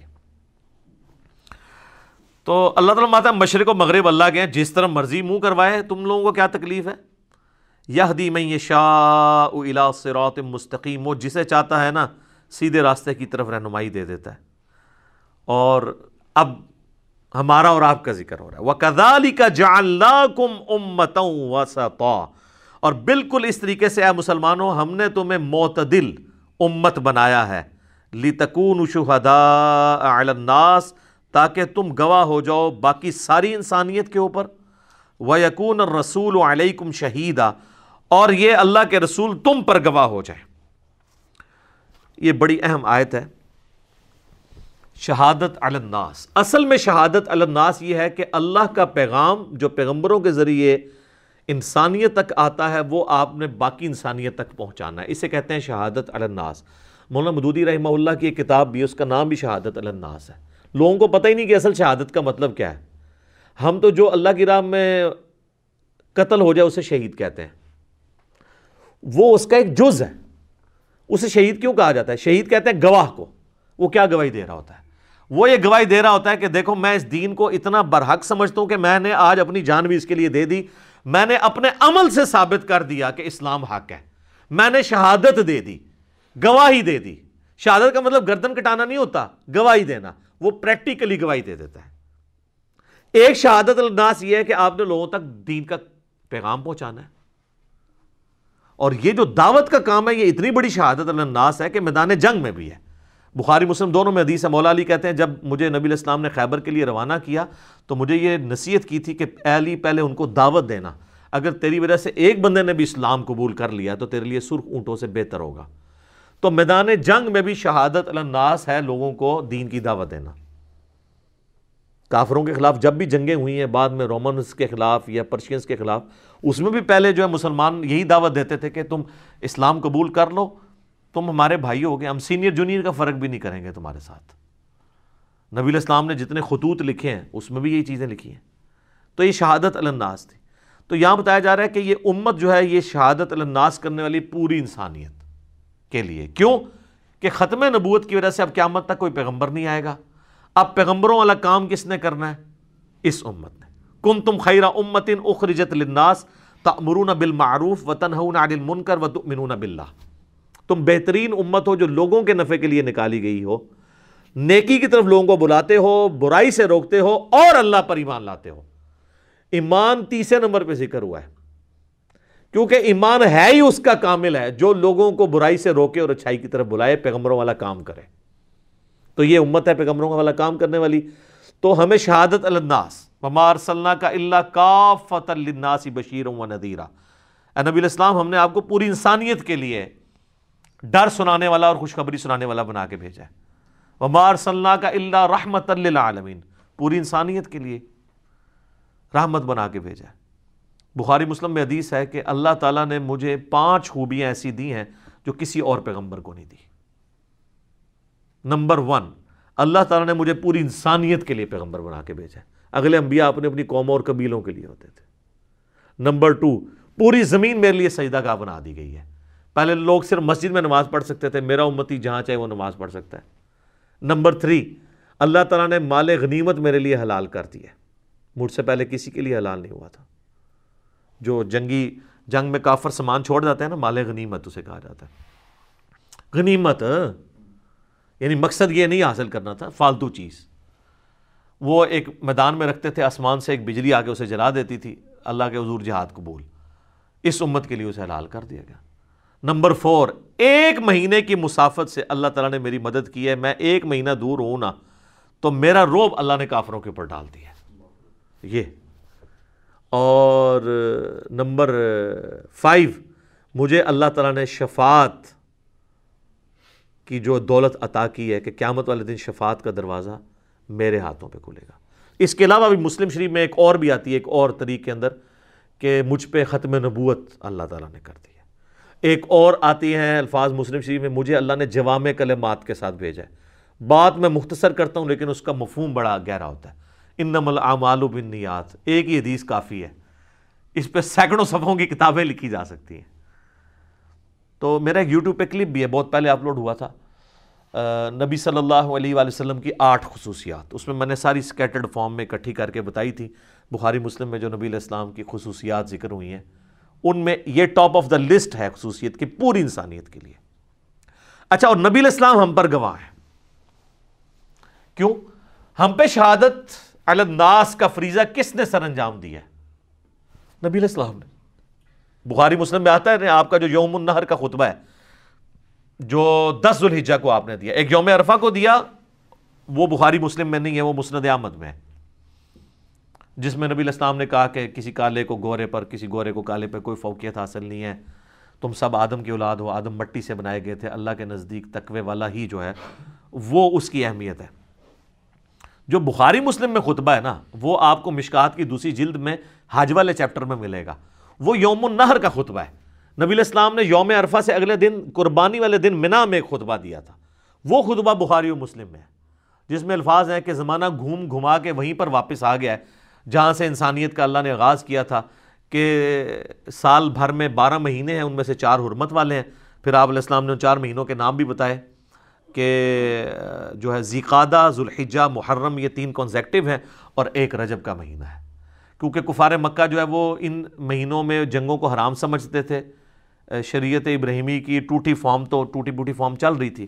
تو اللہ تعالیٰ ماتا مشرق و مغرب اللہ کے ہیں، جس طرح مرضی منہ کروائے، تم لوگوں کو کیا تکلیف ہے؟ یہ دی میں یہ شاہ الا سرات مستقیم، وہ جسے چاہتا ہے نا، سیدھے راستے کی طرف رہنمائی دے دیتا ہے۔ اور اب ہمارا اور آپ کا ذکر ہو رہا ہے۔ وہ کدالی کا جانلا کم امتوں اور بالکل اس طریقے سے، اے مسلمانوں، ہم نے تمہیں معتدل امت بنایا ہے۔ لتکون شہدا الناس، تاکہ تم گواہ ہو جاؤ باقی ساری انسانیت کے اوپر۔ وہ یقون رسول علیکم شہیدہ اور یہ اللہ کے رسول تم پر گواہ ہو جائے یہ بڑی اہم آیت ہے۔ شہادت الناس۔ اصل میں شہادت الناس یہ ہے کہ اللہ کا پیغام جو پیغمبروں کے ذریعے انسانیت تک آتا ہے، وہ آپ نے باقی انسانیت تک پہنچانا ہے۔ اسے کہتے ہیں شہادت الناس۔ مولانا مدودی رحمہ اللہ کی ایک کتاب بھی اس کا نام بھی شہادت الناس ہے۔ لوگوں کو پتہ ہی نہیں کہ اصل شہادت کا مطلب کیا ہے۔ ہم تو جو اللہ کی راہ میں قتل ہو جائے، اسے شہید کہتے ہیں۔ وہ اس کا ایک جز ہے۔ اسے شہید کیوں کہا جاتا ہے؟ شہید کہتے ہیں گواہ کو۔ وہ کیا گواہی دے رہا ہوتا ہے؟ وہ یہ گواہی دے رہا ہوتا ہے کہ دیکھو، میں اس دین کو اتنا برحق سمجھتا ہوں کہ میں نے آج اپنی جان بھی اس کے لیے دے دی۔ میں نے اپنے عمل سے ثابت کر دیا کہ اسلام حق ہے۔ میں نے شہادت دے دی، گواہی دے دی۔ شہادت کا مطلب گردن کٹانا نہیں ہوتا، گواہی دینا۔ وہ پریکٹیکلی گواہی دے دیتا ہے۔ ایک شہادت الناس یہ ہے کہ آپ نے لوگوں تک دین کا پیغام پہنچانا ہے۔ اور یہ جو دعوت کا کام ہے، یہ اتنی بڑی شہادت الناس ہے کہ میدان جنگ میں بھی ہے۔ بخاری مسلم دونوں میں حدیث ہے، مولا علی کہتے ہیں، جب مجھے نبی الاسلام نے خیبر کے لیے روانہ کیا تو مجھے یہ نصیحت کی تھی کہ علی، پہلے ان کو دعوت دینا۔ اگر تیری وجہ سے ایک بندے نے بھی اسلام قبول کر لیا تو تیرے لیے سرخ اونٹوں سے بہتر ہوگا۔ تو میدان جنگ میں بھی شہادت الناس ہے لوگوں کو دین کی دعوت دینا۔ کافروں کے خلاف جب بھی جنگیں ہوئی ہیں، بعد میں رومنس کے خلاف یا پرشینس کے خلاف، اس میں بھی پہلے جو ہے مسلمان یہی دعوت دیتے تھے کہ تم اسلام قبول کر لو۔ تم ہمارے بھائی ہو گے ہم سینئر جونیئر کا فرق بھی نہیں کریں گے تمہارے ساتھ۔ نبی الاسلام نے جتنے خطوط لکھے ہیں، اس میں بھی یہی چیزیں لکھی ہیں۔ تو یہ شہادت الناس تھی۔ تو یہاں بتایا جا رہا ہے کہ یہ امت جو ہے، یہ شہادت الناس کرنے والی پوری انسانیت کے لیے۔ کیوں؟ کہ ختم نبوت کی وجہ سے اب قیامت تک کوئی پیغمبر نہیں آئے گا۔ اب پیغمبروں والا کام کس نے کرنا ہے؟ اس امت نے۔ کن تم خیرہ امت اخرجت للناس تأمرون بالمعروف وتنہون عن المنکر وتؤمنون باللہ۔ تم بہترین امت ہو جو لوگوں کے نفع کے لیے نکالی گئی ہو۔ نیکی کی طرف لوگوں کو بلاتے ہو، برائی سے روکتے ہو اور اللہ پر ایمان لاتے ہو۔ ایمان تیسرے نمبر پہ ذکر ہوا ہے۔ کیونکہ ایمان ہے ہی اس کا کامل ہے، جو لوگوں کو برائی سے روکے اور اچھائی کی طرف بلائے، پیغمبروں والا کام کرے۔ تو یہ امت ہے پیغمبروں والا کام کرنے والی۔ تو ہمیں شہادت الناس۔ ممار صلی کا اللہ کا فتح الناسی بشیر و ندیرہ نبی الاسلام ہم نے آپ کو پوری انسانیت کے لیے ڈر سنانے والا اور خوشخبری سنانے والا بنا کے بھیجا ہے۔ ومار صلی کا اللہ رحمت للعالمین پوری انسانیت کے لیے رحمت بنا کے بھیجا ہے۔ بخاری مسلم میں حدیث ہے کہ اللہ تعالیٰ نے مجھے پانچ خوبیاں ایسی دی ہیں جو کسی اور پیغمبر کو نہیں دی۔ نمبر ون، اللہ تعالیٰ نے مجھے پوری انسانیت کے لیے پیغمبر بنا کے بھیجا ہے۔ اگلے انبیاء اپنے اپنی قوموں اور قبیلوں کے لیے ہوتے تھے۔ نمبر ٹو، پوری زمین میرے لیے سجدہ گاہ بنا دی گئی ہے۔ پہلے لوگ صرف مسجد میں نماز پڑھ سکتے تھے، میرا امتی جہاں چاہے وہ نماز پڑھ سکتا ہے۔ نمبر تھری، اللہ تعالیٰ نے مال غنیمت میرے لیے حلال کر دی ہے۔ مجھ سے پہلے کسی کے لیے حلال نہیں ہوا تھا۔ جو جنگی، جنگ میں کافر سامان چھوڑ جاتے ہیں نا، مال غنیمت اسے کہا جاتا ہے۔ غنیمت یعنی مقصد یہ نہیں حاصل کرنا تھا، فالتو چیز۔ وہ ایک میدان میں رکھتے تھے، آسمان سے ایک بجلی آ کے اسے جلا دیتی تھی۔ اللہ کے حضور جہاد قبول۔ اس امت کے لیے اسے حلال کر دیا گیا۔ نمبر فور، ایک مہینے کی مسافت سے اللہ تعالیٰ نے میری مدد کی ہے، میں ایک مہینہ دور ہوں نا، تو میرا روب اللہ نے کافروں کے اوپر ڈال دیا یہ۔ اور نمبر فائیو، مجھے اللہ تعالیٰ نے شفاعت کی جو دولت عطا کی ہے کہ قیامت والے دن شفاعت کا دروازہ میرے ہاتھوں پہ کھلے گا۔ اس کے علاوہ بھی مسلم شریف میں ایک اور بھی آتی ہے، ایک اور طریق کے اندر کہ مجھ پہ ختم نبوت اللہ تعالیٰ نے کر دی۔ ایک اور آتی ہیں الفاظ مسلم شریف میں، مجھے اللہ نے جوام کلمات کے ساتھ بھیجا ہے۔ بات میں مختصر کرتا ہوں لیکن اس کا مفہوم بڑا گہرا ہوتا ہے۔ انم العمال بنیات ایک ہی حدیث کافی ہے۔ اس پہ سینکڑوں صفحوں کی کتابیں لکھی جا سکتی ہیں۔ تو میرا ایک یوٹیوب پہ کلپ بھی ہے، بہت پہلے اپلوڈ ہوا تھا۔ نبی صلی اللہ علیہ وآلہ وسلم کی آٹھ خصوصیات۔ اس میں میں نے ساری سکیٹرڈ فارم میں اکٹھی کر کے بتائی تھی۔ بخاری مسلم میں جو نبی علیہ السلام کی خصوصیات ذکر ہوئی ہیں۔ ان میں یہ ٹاپ آف دا لسٹ ہے خصوصیت کی پوری انسانیت کے لیے۔ اچھا اور نبی علیہ السلام ہم پر گواہ ہے کیوں؟ ہم پہ شہادت الناس کا فریضہ کس نے سر انجام دیا ہے؟ نبی علیہ السلام نے۔ بخاری مسلم میں آتا ہے آپ کا جو یوم النہر کا خطبہ ہے، جو دس ذوالحجہ کو آپ نے دیا، ایک یوم عرفہ کو دیا، وہ بخاری مسلم میں نہیں ہے، وہ مسند احمد میں ہے۔ جس میں نبی الاسلام نے کہا کہ کسی کالے کو گورے پر، کسی گورے کو کالے پہ کوئی فوقیت حاصل نہیں ہے۔ تم سب آدم کی اولاد ہو، آدم مٹی سے بنائے گئے تھے۔ اللہ کے نزدیک تقوی والا ہی جو ہے، وہ اس کی اہمیت ہے۔ جو بخاری مسلم میں خطبہ ہے نا، وہ آپ کو مشکات کی دوسری جلد میں حاج والے چیپٹر میں ملے گا۔ وہ یوم النہر کا خطبہ ہے۔ نبی الاسلام نے یوم عرفہ سے اگلے دن، قربانی والے دن منا میں ایک خطبہ دیا تھا۔ وہ خطبہ بخاری و مسلم میں ہے، جس میں الفاظ ہیں کہ زمانہ گھوم گھما کے وہیں پر واپس آ گیا ہے۔ جہاں سے انسانیت کا اللہ نے آغاز کیا تھا کہ سال بھر میں بارہ مہینے ہیں، ان میں سے چار حرمت والے ہیں۔ پھر آپ علیہ السلام نے ان چار مہینوں کے نام بھی بتائے کہ، جو ہے زیقادہ ذوالحجہ، محرم، یہ تین کنزیکٹو ہیں اور ایک رجب کا مہینہ ہے۔ کیونکہ کفار مکہ جو ہے، وہ ان مہینوں میں جنگوں کو حرام سمجھتے تھے۔ شریعت ابراہیمی کی ٹوٹی فارم تو، ٹوٹی بوٹی فارم چل رہی تھی۔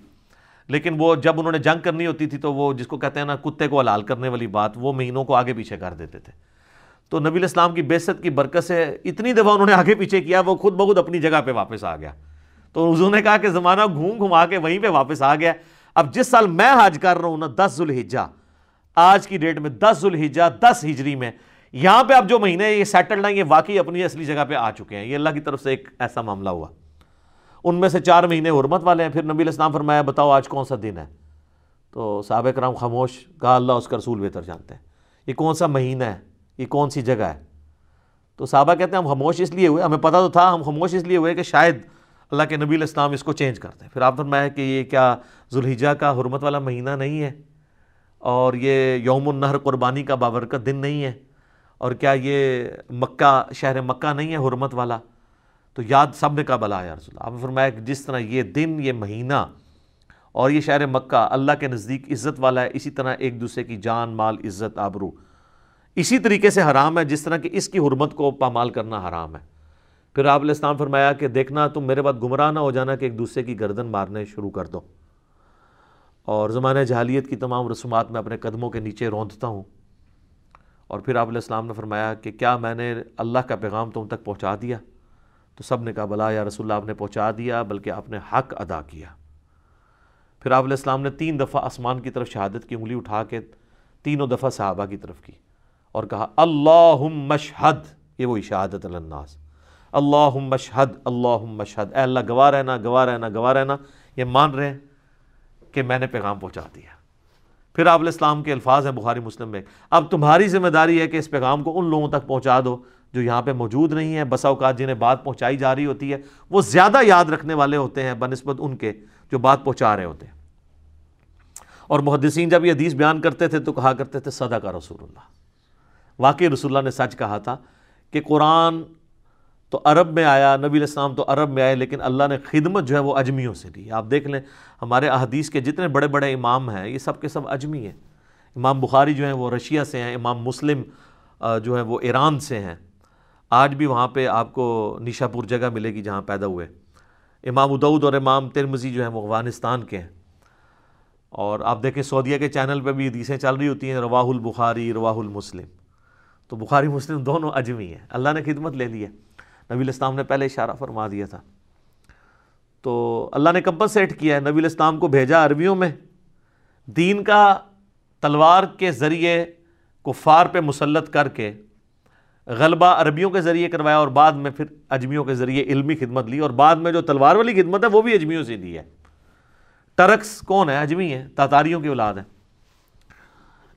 لیکن وہ جب انہوں نے جنگ کرنی ہوتی تھی تو وہ جس کو کہتے ہیں نا، کتے کو حلال کرنے والی بات، وہ مہینوں کو آگے پیچھے کر دیتے تھے۔ تو نبی الاسلام کی بیست کی برکت سے اتنی دفعہ انہوں نے آگے پیچھے کیا، وہ خود بخود اپنی جگہ پہ واپس آ گیا۔ تو حضور نے کہا کہ زمانہ گھوم گھما کے وہیں پہ واپس آ گیا۔ اب جس سال میں حج کر رہا ہوں نا، دس ذوالحجہ۔ آج کی ڈیٹ میں دس ذوالحجہ، دس ہجری میں۔ یہاں پہ اب جو مہینے یہ سیٹل ہیں، یہ واقعی اپنی اصلی جگہ پہ آ چکے ہیں۔ یہ اللہ کی طرف سے ایک ایسا معاملہ ہوا۔ ان میں سے چار مہینے حرمت والے ہیں، پھر نبی الاسلام فرمایا، بتاؤ آج کون سا دن ہے؟ تو صحابہ کرام خاموش، کہا، اللہ اس کا رسول بہتر جانتے ہیں۔ یہ کون سا مہینہ ہے؟ یہ کون سی جگہ ہے؟ تو صحابہ کہتے ہیں، ہم خاموش اس لیے ہوئے، ہمیں پتہ تو تھا، ہم خاموش اس لیے ہوئے کہ شاید اللہ کے نبی الاسلام اس کو چینج کرتے ہیں پھر آپ فرمایا کہ یہ کیا ذوالحجہ کا حرمت والا مہینہ نہیں ہے؟ اور یہ یوم النہر قربانی کا بابرکت دن نہیں ہے؟ اور کیا یہ مکہ، شہر مکہ نہیں ہے حرمت والا؟ تو یاد سب نے کہا، بلا یا رسول اللہ۔ آپ نے فرمایا کہ جس طرح یہ دن، یہ مہینہ اور یہ شہر مکہ اللہ کے نزدیک عزت والا ہے، اسی طرح ایک دوسرے کی جان، مال، عزت، آبرو۔ اسی طریقے سے حرام ہے، جس طرح کہ اس کی حرمت کو پامال کرنا حرام ہے۔ پھر آپ علیہ السلام فرمایا کہ دیکھنا، تم میرے بعد گمراہ نہ ہو جانا کہ ایک دوسرے کی گردن مارنے شروع کر دو۔ اور زمانہ جہالیت کی تمام رسومات میں اپنے قدموں کے نیچے روندتا ہوں۔ اور پھر آپ علیہ السلام نے فرمایا کہ کیا میں نے اللہ کا پیغام تم تک پہنچا دیا؟ تو سب نے کہا، بلا یا رسول اللہ، آپ نے پہنچا دیا، بلکہ آپ نے حق ادا کیا۔ پھر آپ علیہ السلام نے تین دفعہ آسمان کی طرف شہادت کی انگلی اٹھا کے تینوں دفعہ صحابہ کی طرف کی اور کہا اللہ مشہد یہ وہی شہادت الناس۔ اللہ مشہد اللہ مشہد اے اللہ، گواہ رہنا گواہ رہنا گواہ رہنا۔ یہ مان رہے ہیں کہ میں نے پیغام پہنچا دیا۔ پھر آپ علیہ السلام کے الفاظ ہیں، بخاری، مسلم میں۔ اب تمہاری ذمہ داری ہے کہ اس پیغام کو ان لوگوں تک پہنچا دو جو یہاں پہ موجود نہیں ہیں، بسا اوقات جنہیں بات پہنچائی جا رہی ہوتی ہے، وہ زیادہ یاد رکھنے والے ہوتے ہیں، بنسبت ان کے جو بات پہنچا رہے ہوتے ہیں۔ اور محدثین جب یہ حدیث بیان کرتے تھے تو کہا کرتے تھے صدا کا رسول اللہ۔ واقعی رسول اللہ نے سچ کہا تھا کہ قرآن تو عرب میں آیا، نبی الاسلام تو عرب میں آئے، لیکن اللہ نے خدمت جو ہے وہ اجمیوں سے دی۔ آپ دیکھ لیں، ہمارے احادیث کے جتنے بڑے بڑے امام ہیں، یہ سب کے سب اجمی ہیں۔ امام بخاری جو ہیں وہ رشیا سے ہیں، امام مسلم جو ہے وہ ایران سے ہیں۔ آج بھی وہاں پہ آپ کو نیشا پور جگہ ملے گی جہاں پیدا ہوئے۔ امام ادعود اور امام ترمزی جو ہیں وہ افغانستان کے ہیں۔ اور آپ دیکھیں سعودیہ کے چینل پہ بھی حدیثیں چل رہی ہوتی ہیں، رواہ البخاری، رواہ المسلم۔ تو بخاری، مسلم دونوں اجمی ہیں۔ اللہ نے خدمت لے لی ہے۔ نبی الاسلام نے پہلے اشارہ فرما دیا تھا۔ تو اللہ نے کمپس سیٹ کیا ہے؟ نبی الاسلام کو بھیجا عربیوں میں۔ دین کا تلوار کے ذریعے کفار پہ مسلط کر کے غلبہ عربیوں کے ذریعے کروایا اور بعد میں پھر اجمیوں کے ذریعے علمی خدمت لی اور بعد میں جو تلوار والی خدمت ہے وہ بھی اجمیوں سے دی ہے۔ ٹرکس کون ہے؟ اجمی ہے تاتاریوں کی اولاد ہے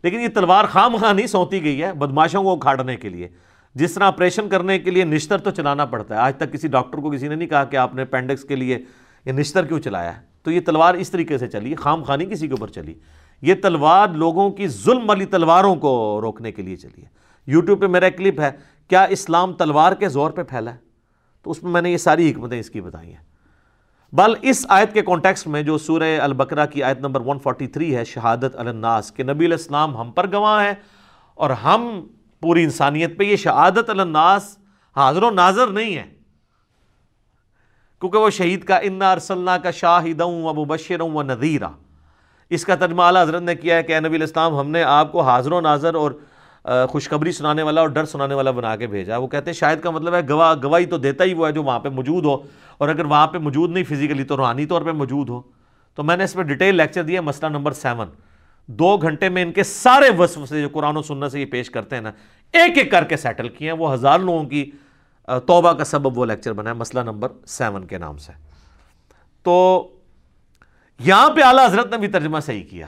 لیکن یہ تلوار خام خواہ نہیں سونتی گئی ہے بدماشوں کو کھاڑنے کے لیے۔ جس طرح آپریشن کرنے کے لیے نشتر تو چلانا پڑتا ہے۔ آج تک کسی ڈاکٹر کو کسی نے نہیں کہا کہ آپ نے پینڈکس کے لیے یہ نشتر کیوں چلایا ہے؟ تو یہ تلوار اس طریقے سے چلی، خام خانی کسی کے اوپر چلی۔ یہ تلوار لوگوں کی ظلم والی تلواروں کو روکنے کے لیے چلی ہے۔ یوٹیوب پہ میرا کلپ ہے، کیا اسلام تلوار کے زور پہ پھیلا ہے؟ تو اس میں میں نے یہ ساری حکمتیں اس کی بتائی ہیں۔ بل اس آیت کے کانٹیکسٹ میں جو سورہ البقرہ کی آیت نمبر 143 ہے، شہادت الناس، کہ نبی علیہ السلام ہم پر گواہ ہیں اور ہم پوری انسانیت پہ یہ شہادت الناس حاضر و ناظر نہیں ہے کیونکہ وہ شہید کا، انا ارسلنا کا شاہد و مبشر و نذیرہ اس کا ترجمہ اعلیٰ حضرت نے کیا ہے کہ اے نبی الاسلام ہم نے آپ کو حاضر و ناظر اور خوشخبری سنانے والا اور ڈر سنانے والا بنا کے بھیجا وہ کہتے ہیں، شاید کا مطلب ہے، گواہ، گواہی تو دیتا ہی وہ ہے جو وہاں پہ موجود ہو۔ اور اگر وہاں پہ موجود نہیں فزیکلی تو روحانی طور پہ موجود ہو۔ تو میں نے اس پہ ڈیٹیل لیکچر دیا مسئلہ نمبر سیون دو گھنٹے میں ان کے سارے وصف سے جو قرآن و سننے سے یہ پیش کرتے ہیں نا، ایک ایک کر کے سیٹل کیے ہیں۔ وہ ہزار لوگوں کی توبہ کا سبب وہ لیکچر بنا ہے، مسئلہ نمبر سیون کے نام سے۔ تو یہاں پہ اعلیٰ حضرت نے بھی ترجمہ صحیح کیا۔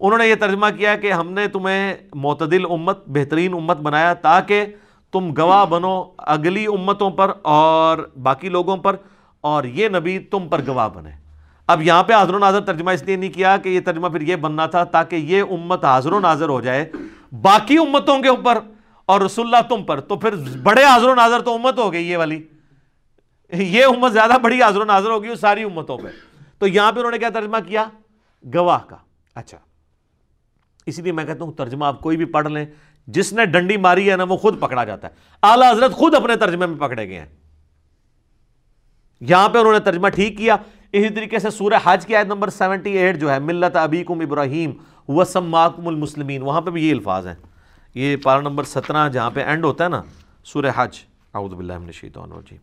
انہوں نے یہ ترجمہ کیا کہ ہم نے تمہیں معتدل امت، بہترین امت بنایا تاکہ تم گواہ بنو اگلی امتوں پر اور باقی لوگوں پر، اور یہ نبی تم پر گواہ بنے۔ اب یہاں پہ حاضر و ناظر ترجمہ اس لیے نہیں کیا کہ یہ ترجمہ پھر یہ بننا تھا تاکہ یہ امت حاضر و ناظر ہو جائے۔ باقی امتوں کے اوپر اور رسول اللہ تم پر، تو پھر بڑے حاضر و ناظر تو امت ہو گئی یہ والی۔ یہ امت زیادہ بڑی حاضر و ناظر ہوگی ساری امتوں پہ۔ تو یہاں پہ انہوں نے کیا ترجمہ کیا؟ گواہ کا۔ اچھا۔ اسی لیے میں کہتا ہوں ترجمہ آپ کوئی بھی پڑھ لیں، جس نے ڈنڈی ماری ہے نا وہ خود پکڑا جاتا ہے۔ اعلیٰ حضرت خود اپنے ترجمے میں پکڑے گئے ہیں۔ یہاں پہ انہوں نے ترجمہ ٹھیک کیا۔ اسی طریقے سے سورہ حج کی آیت نمبر سیونٹی ایٹ جو ہے، ملت ابیکم ابراہیم وسماکم المسلمین، وہاں پہ بھی یہ الفاظ ہیں۔ یہ پارا نمبر سترہ جہاں پہ اینڈ ہوتا ہے نا، سورہ حج۔ اعوذ باللہ من الشیطان الرجیم۔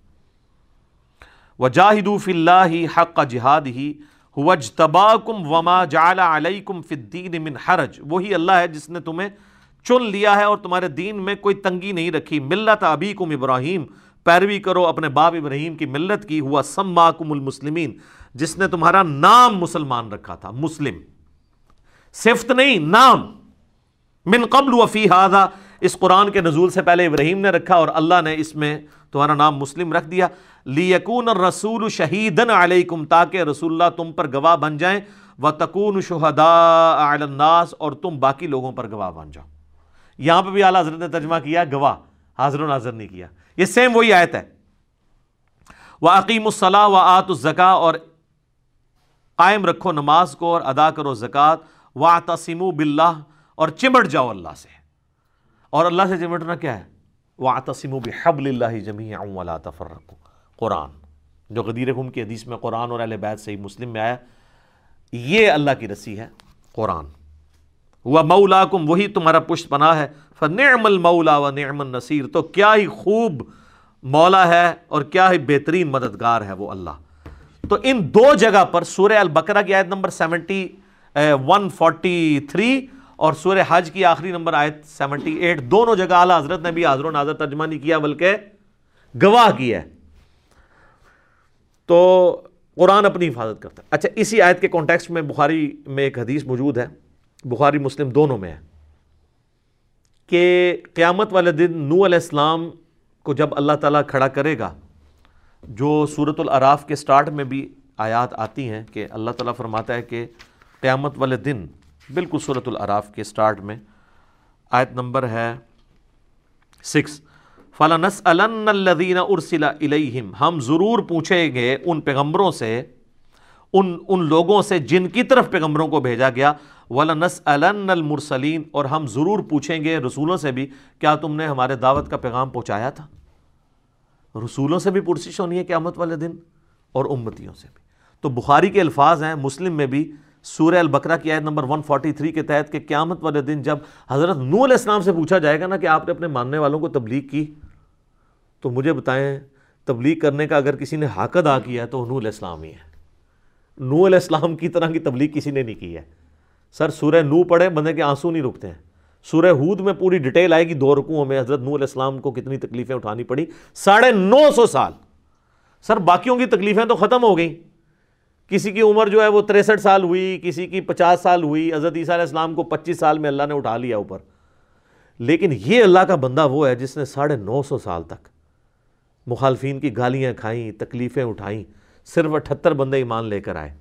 وجاہدوا فی اللہ حق جہاد ہی وجتباکم وما جعل علیکم فی الدین من حرج۔ وہی اللہ ہے جس نے تمہیں چن لیا ہے اور تمہارے دین میں کوئی تنگی نہیں رکھی۔ ملت ابیکم ابراہیم، پیروی کرو اپنے باپ ابراہیم کی ملت کی۔ ہوا سماکم المسلمین، جس نے تمہارا نام مسلمان رکھا تھا، مسلم۔ صفت نہیں، نام۔ من قبل وفی ہاضا اس قرآن کے نزول سے پہلے ابراہیم نے رکھا اور اللہ نے اس میں تمہارا نام مسلم رکھ دیا۔ لیکون الرسول شہیدن علیکم، تاکہ رسول اللہ تم پر گواہ بن جائیں۔ و تکون شہدا الناس، اور تم باقی لوگوں پر گواہ بن جاؤ۔ یہاں پہ بھی اعلیٰ حضرت نے ترجمہ کیا، گواہ۔ حاضر و ناظر نہیں کیا۔ یہ سیم وہی آیت ہے۔ وہ عقیم الصلاح و آت الزکا اور قائم رکھو نماز کو اور ادا کرو زکوٰۃ۔ و تسیم بلّہ اور چمٹ جاؤ اللہ سے۔ اور اللہ سے چمٹنا کیا ہے؟ وہ تسیم بحبل اللہ جمی ولا قرآن، جو غدیر خم کی حدیث میں قرآن اور اہل بیت صحیح مسلم میں آیا، یہ اللہ کی رسی ہے، قرآن۔ وہ مولا کم وہی تمہارا پشت پناہ ہے۔ فنعم المولا و نعم النصیر تو کیا ہی خوب مولا ہے اور کیا ہی بہترین مددگار ہے وہ اللہ۔ تو ان دو جگہ پر سورہ البقرہ کی آیت number seventy one forty three اور سورہ حج کی آخری نمبر آیت سیونٹی ایٹ، دونوں جگہ اعلیٰ حضرت نے بھی حاضر و ناظر ترجمہ نہیں کیا، بلکہ گواہ کیا ہے۔ تو قرآن اپنی حفاظت کرتا ہے۔ اچھا اسی آیت کے کانٹیکسٹ میں بخاری میں ایک حدیث موجود ہے، بخاری مسلم دونوں میں ہے، کہ قیامت والے دن نو علیہ السلام کو جب اللہ تعالیٰ کھڑا کرے گا، جو صورت العراف کے سٹارٹ میں بھی آیات آتی ہیں کہ اللہ تعالیٰ فرماتا ہے کہ قیامت والے دن بالکل صورت العراف کے سٹارٹ میں۔ آیت نمبر ہے سکس فلنس الدین ارسلا الہم ہم ضرور پوچھیں گے ان پیغمبروں سے، ان ان لوگوں سے جن کی طرف پیغمبروں کو بھیجا گیا۔ ولنس المرسلین اور ہم ضرور پوچھیں گے رسولوں سے بھی، کیا تم نے ہمارے دعوت کا پیغام پہنچایا تھا؟ رسولوں سے بھی پرسش ہونی ہے قیامت والے دن اور امتیوں سے بھی۔ تو بخاری کے الفاظ ہیں، مسلم میں بھی سورہ البقرہ کی آیت نمبر 143 کے تحت کہ قیامت والے دن جب حضرت نو علیہ السلام سے پوچھا جائے گا نا کہ آپ نے اپنے ماننے والوں کو تبلیغ کی، تو مجھے بتائیں تبلیغ کرنے کا اگر کسی نے حق ادا کیا ہے تو نو علیہ السلام ہی ہے۔ نو علیہ السلام کی طرح کی تبلیغ کسی نے نہیں کی ہے۔ سر، سورہ نو پڑھے بندے کے آنسو نہیں رکتے ہیں۔ سورہ ہود میں پوری ڈیٹیل آئے گی دو رکوعوں میں، حضرت نو علیہ السلام کو کتنی تکلیفیں اٹھانی پڑی؟ ساڑھے نو سو سال۔ سر، باقیوں کی تکلیفیں تو ختم ہو گئیں۔ کسی کی عمر جو ہے وہ تریسٹھ سال ہوئی، کسی کی پچاس سال ہوئی، حضرت عیسیٰ علیہ السلام کو پچیس سال میں اللہ نے اٹھا لیا اوپر۔ لیکن یہ اللہ کا بندہ وہ ہے جس نے ساڑھے نو سو سال تک مخالفین کی گالیاں کھائیں، تکلیفیں اٹھائیں، صرف اٹھتر بندے ایمان لے کر آئے۔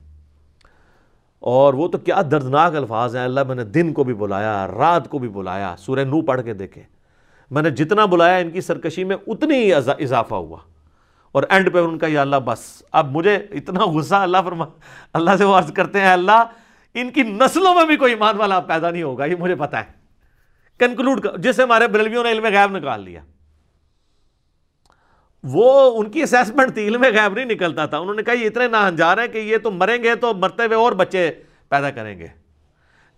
اور وہ تو کیا دردناک الفاظ ہیں۔ اللہ میں نے دن کو بھی بلایا، رات کو بھی بلایا، سورہ نو پڑھ کے دیکھے۔ میں نے جتنا بلایا ان کی سرکشی میں اتنی ہی اضافہ ہوا۔ اور اینڈ پہ ان کا یہ اللہ بس۔ اب مجھے اتنا غصہ اللہ فرما، اللہ سے وہ عرض کرتے ہیں، اللہ، ان کی نسلوں میں بھی کوئی ایمان والا پیدا نہیں ہوگا، یہ مجھے پتا ہے۔ کنکلوڈ جس سے ہمارے بریلویوں نے علم غیب نکال لیا۔ وہ، ان کی اسیسمنٹ تھی، علم غیب نہیں نکلتا تھا۔ انہوں نے کہا، یہ اتنے نہ ہنجار ہیں کہ یہ تو مریں گے تو مرتے ہوئے اور بچے پیدا کریں گے۔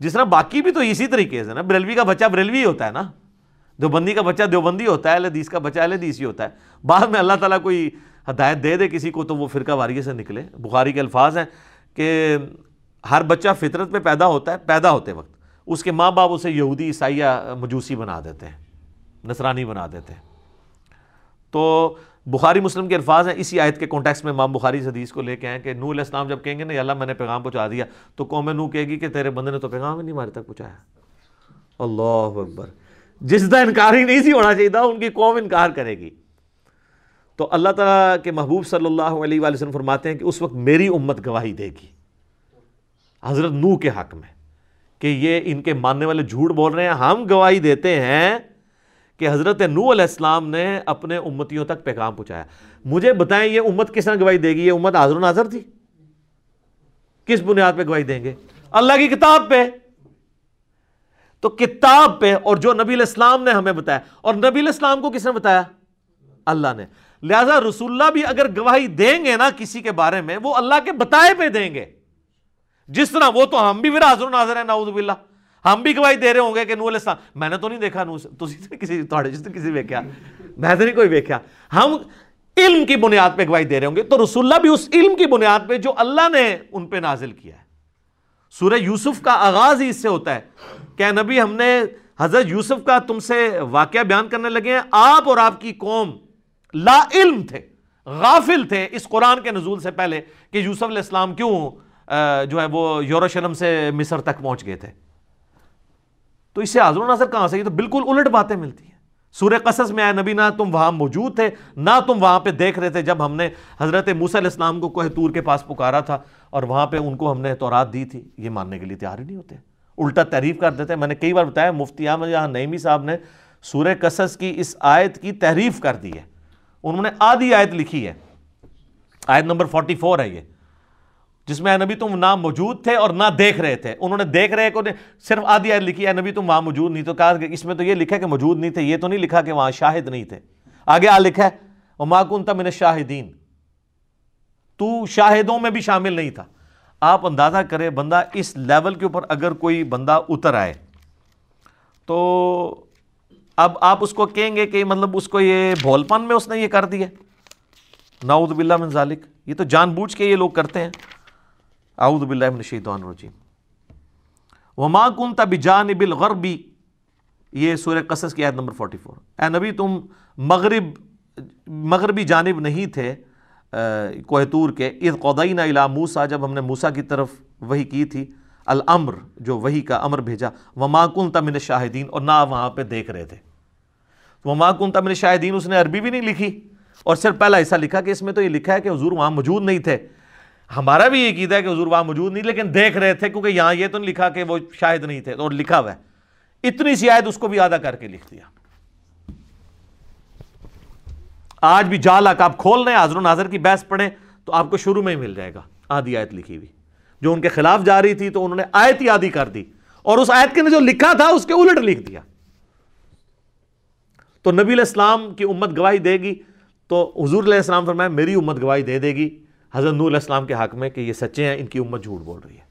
جس طرح باقی بھی تو اسی طریقے سے نا، بریلوی کا بچہ بریلوی ہوتا ہے نا۔ دیوبندی کا بچہ دیوبندی ہوتا ہے الحدیث کا بچہ الحدیث ہی ہوتا ہے۔ بعد میں اللہ تعالیٰ کوئی ہدایت دے دے کسی کو تو وہ فرقہ واریے سے نکلے۔ بخاری کے الفاظ ہیں کہ ہر بچہ فطرت میں پیدا ہوتا ہے، پیدا ہوتے وقت۔ اس کے ماں باپ اسے یہودی، عیسائیہ، مجوسی بنا دیتے ہیں، نصرانی بنا دیتے ہیں۔ تو بخاری مسلم کے الفاظ ہیں۔ اسی آیت کے کانٹیکس میں امام بخاری حدیث کو لے کے آئیں کہ نو علیہ السلام جب کہیں گے نا اللہ میں نے پیغام پہنچا دیا تو قوم نو کہے گی کہ تیرے بندے نے تو پیغام ہی نہیں ہمارے تک پہنچایا۔ اللہ اکبر۔ جس کا انکار ہی نہیں سی ہونا چاہیے تھا، ان کی قوم انکار کرے گی۔ تو اللہ تعالیٰ کے محبوب صلی اللہ علیہ وآلہ وسلم فرماتے ہیں کہ اس وقت میری امت گواہی دے گی۔ حضرت نو کے حق میں کہ یہ ان کے ماننے والے جھوٹ بول رہے ہیں، ہم گواہی دیتے ہیں کہ حضرت نو علیہ السلام نے اپنے امتیوں تک پیغام پہنچایا۔ مجھے بتائیں، یہ امت کس طرح گواہی دے گی؟ یہ امت حاضر و ناظر تھی؟ کس بنیاد پہ گواہی دیں گے؟ اللہ کی کتاب پہ۔ تو کتاب پہ اور جو نبی الاسلام نے ہمیں بتایا اور نبی الاسلام کو کس نے بتایا؟ اللہ نے۔ لہذا رسول اللہ بھی اگر گواہی دیں گے نا کسی کے بارے میں، وہ اللہ کے بتائے پہ دیں گے۔ جس طرح وہ تو ہم بھی حاضر ناظر ہیں، نعوذ باللہ۔ ہم بھی گواہی دے رہے ہوں گے کہ نو علیہ السلام۔ میں نے تو نہیں دیکھا نو کسی کسی ویکیا میں تو نہیں کوئی ویکیا ہم علم کی بنیاد پہ گواہی دے رہے ہوں گے۔ تو رسول اللہ بھی اس علم کی بنیاد پہ جو اللہ نے ان پہ نازل کیا ہے۔ سورہ یوسف کا آغاز ہی اس سے ہوتا ہے کہ نبی ہم نے حضرت یوسف کا تم سے واقعہ بیان کرنے لگے ہیں، آپ اور آپ کی قوم لا علم تھے، غافل تھے۔ اس قرآن کے نزول سے پہلے کہ یوسف علیہ السلام کیوں جو ہے وہ یوروشلم سے مصر تک پہنچ گئے تھے۔ تو اس سے حاضر و نظر کہاں سے؟ یہ تو بالکل الٹ باتیں ملتی ہیں۔ سورہ قصص میں آئے نبی نہ تم وہاں موجود تھے، نہ تم وہاں پہ دیکھ رہے تھے جب ہم نے حضرت موسیٰ علیہ السلام کو کوہ تور کے پاس پکارا تھا۔ اور وہاں پہ ان کو ہم نے تورات دی تھی، یہ ماننے کے لیے تیار ہی نہیں ہوتے۔ الٹا تعریف کر دیتے میں نے کئی بار بتایا، مفتی احمد یہاں نعیمی صاحب نے سورہ قصص کی اس آیت کی تحریف کر دی ہے۔ انہوں نے آدھی آیت لکھی ہے۔ آیت نمبر فورٹی فور ہے یہ، جس میں اے نبی تم نہ موجود تھے اور نہ دیکھ رہے تھے۔ انہوں نے دیکھ رہے کو صرف آدھی آیت لکھی اے نبی تم وہاں موجود نہیں تو کہا کہ اس میں تو یہ لکھا کہ موجود نہیں تھے، یہ تو نہیں لکھا کہ وہاں شاہد نہیں تھے۔ آگے آ لکھا ہے وہ ماکن من شاہدین تو شاہدوں میں بھی شامل نہیں تھا۔ آپ اندازہ کرے بندہ اس لیول کے اوپر اگر کوئی بندہ اتر آئے۔ تو اب آپ اس کو کہیں گے کہ مطلب اس کو یہ بھول پن میں اس نے یہ کر دیا۔ ناؤد باللہ من ذالک۔ یہ تو جان بوجھ کے یہ لوگ کرتے ہیں۔ اعوذ باللہ من الشیطان الرجیم۔ وما کنت بجانب الغربی یہ سورہ قصص کی آیت نمبر 44 اے نبی، تم مغرب، مغربی جانب نہیں تھے۔ کوہتور کے، اذ قضینا الی موسیٰ، جب ہم نے موسیٰ کی طرف وہی کی تھی، الامر، جو وہی کا امر بھیجا، وما کنت من الشاہدین، اور نہ وہاں پہ دیکھ رہے تھے۔ وما کنت من الشاہدین، اس نے عربی بھی نہیں لکھی۔ اور صرف پہلا ایسا لکھا کہ اس میں تو یہ لکھا ہے کہ حضور وہاں موجود نہیں تھے۔ ہمارا بھی یہ عقیدہ ہے کہ حضور وہاں موجود نہیں، لیکن دیکھ رہے تھے، کیونکہ یہاں یہ تو نہیں لکھا کہ وہ شاہد نہیں تھے، اور لکھا ہوا ہے۔ اتنی سی آیت اس کو بھی آدھا کر کے لکھ دیا۔ آج بھی جال آپ کھول رہے ہیں حضر و ناظر کی بحث پڑھیں تو آپ کو شروع میں ہی مل جائے گا۔ آدھی آیت لکھی ہوئی۔ جو ان کے خلاف جا رہی تھی تو انہوں نے آیت ہی آدھی کر دی۔ اور اس آیت کے نے جو لکھا تھا، اس کے الٹ لکھ دیا۔ تو نبی علیہ السلام کی امت گواہی دے گی۔ تو حضور علیہ السلام فرمایا، میری امت گواہی دے دے گی۔ حضرت نور علیہ السلام کے حق میں کہ یہ سچے ہیں، ان کی امت جھوٹ بول رہی ہے۔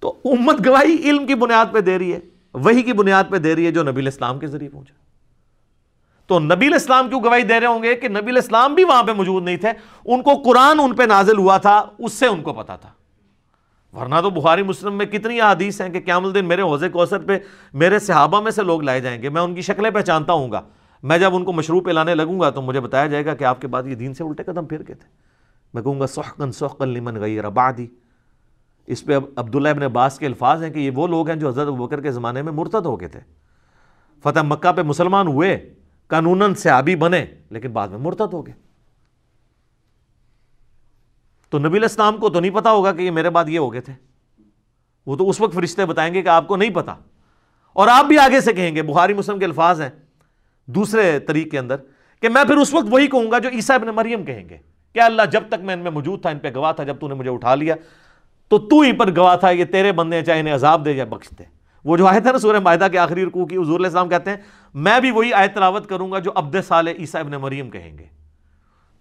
تو امت گواہی علم کی بنیاد پہ دے رہی ہے وہی کی بنیاد پہ دے رہی ہے جو نبی علیہ السلام کے ذریعے پہنچا۔ تو نبی علیہ السلام کیوں گواہی دے رہے ہوں گے کہ نبی علیہ السلام بھی وہاں پہ موجود نہیں تھے؟ ان کو قرآن ان پہ نازل ہوا تھا، اس سے ان کو پتا تھا۔ ورنہ تو بخاری مسلم میں کتنی حدیث ہیں کہ قیام الدین میرے حوضے کوثر پہ میرے صحابہ میں سے لوگ لائے جائیں گے، میں ان کی شکلیں پہچانتا ہوں گا۔ میں جب ان کو مشروع پہ لانے لگوں گا تو مجھے بتایا جائے گا کہ آپ کے بعد یہ دین سے الٹے قدم پھر کے تھے۔ میں کہوں گا سحقن سحقن لمن غیر بعدی اس پہ اب عبداللہ ابن عباس کے الفاظ ہیں کہ یہ وہ لوگ ہیں جو حضرت بکر کے زمانے میں مرتد ہو گئے تھے۔ فتح مکہ پہ مسلمان ہوئے۔ قانون صحابی بنے، لیکن بعد میں مرتد ہو گئے۔ تو نبی الاسلام کو تو نہیں پتا ہوگا کہ یہ میرے بعد یہ ہو گئے تھے۔ وہ تو اس وقت فرشتے بتائیں گے کہ آپ کو نہیں پتا۔ اور آپ بھی آگے سے کہیں گے، بخاری مسلم کے الفاظ ہیں دوسرے طریق کے اندر کہ میں پھر اس وقت وہی کہوں گا جو عیسیٰ ابن مریم کہیں گے کہ اللہ جب تک میں ان میں موجود تھا، ان پہ گواہ تھا، جب تو نے مجھے اٹھا لیا۔ تو تو ہی پر گواہ تھا، یہ تیرے بندے ہیں، چاہے انہیں عذاب دے یا بخش دے۔ وہ جو آیت ہے نا سورہ معاہدہ کے آخری رکوع کی، حضور علیہ السلام کہتے ہیں، میں بھی وہی آیت تلاوت کروں گا جو عبد سال عیسیٰ ابن مریم کہیں گے۔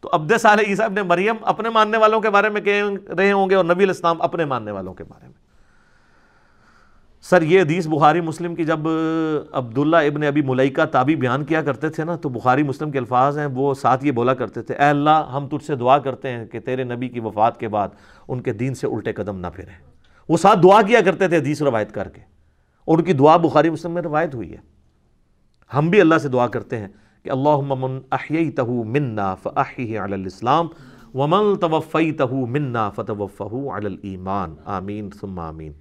تو عبد سال عیسیٰ ابن مریم اپنے ماننے والوں کے بارے میں کہہ رہے ہوں گے اور نبی الاسلام اپنے ماننے والوں کے بارے میں۔ سر، یہ حدیث بخاری مسلم کی جب عبداللہ ابن ابی ملائکہ تابی بیان کیا کرتے تھے نا، تو بخاری مسلم کے الفاظ ہیں، وہ ساتھ یہ بولا کرتے تھے، اے اللہ، ہم تجھ سے دعا کرتے ہیں کہ تیرے نبی کی وفات کے بعد ان کے دین سے الٹے قدم نہ پھریں۔ وہ ساتھ دعا کیا کرتے تھے حدیث روایت کر کے۔ اور ان کی دعا بخاری مسلم میں روایت ہوئی ہے۔ ہم بھی اللہ سے دعا کرتے ہیں کہ اللہ من احییتہ منا فاحیہ علی الاسلام ومن توفیتہ منا فتوفہ علی الایمان۔ آمین، ثم آمین۔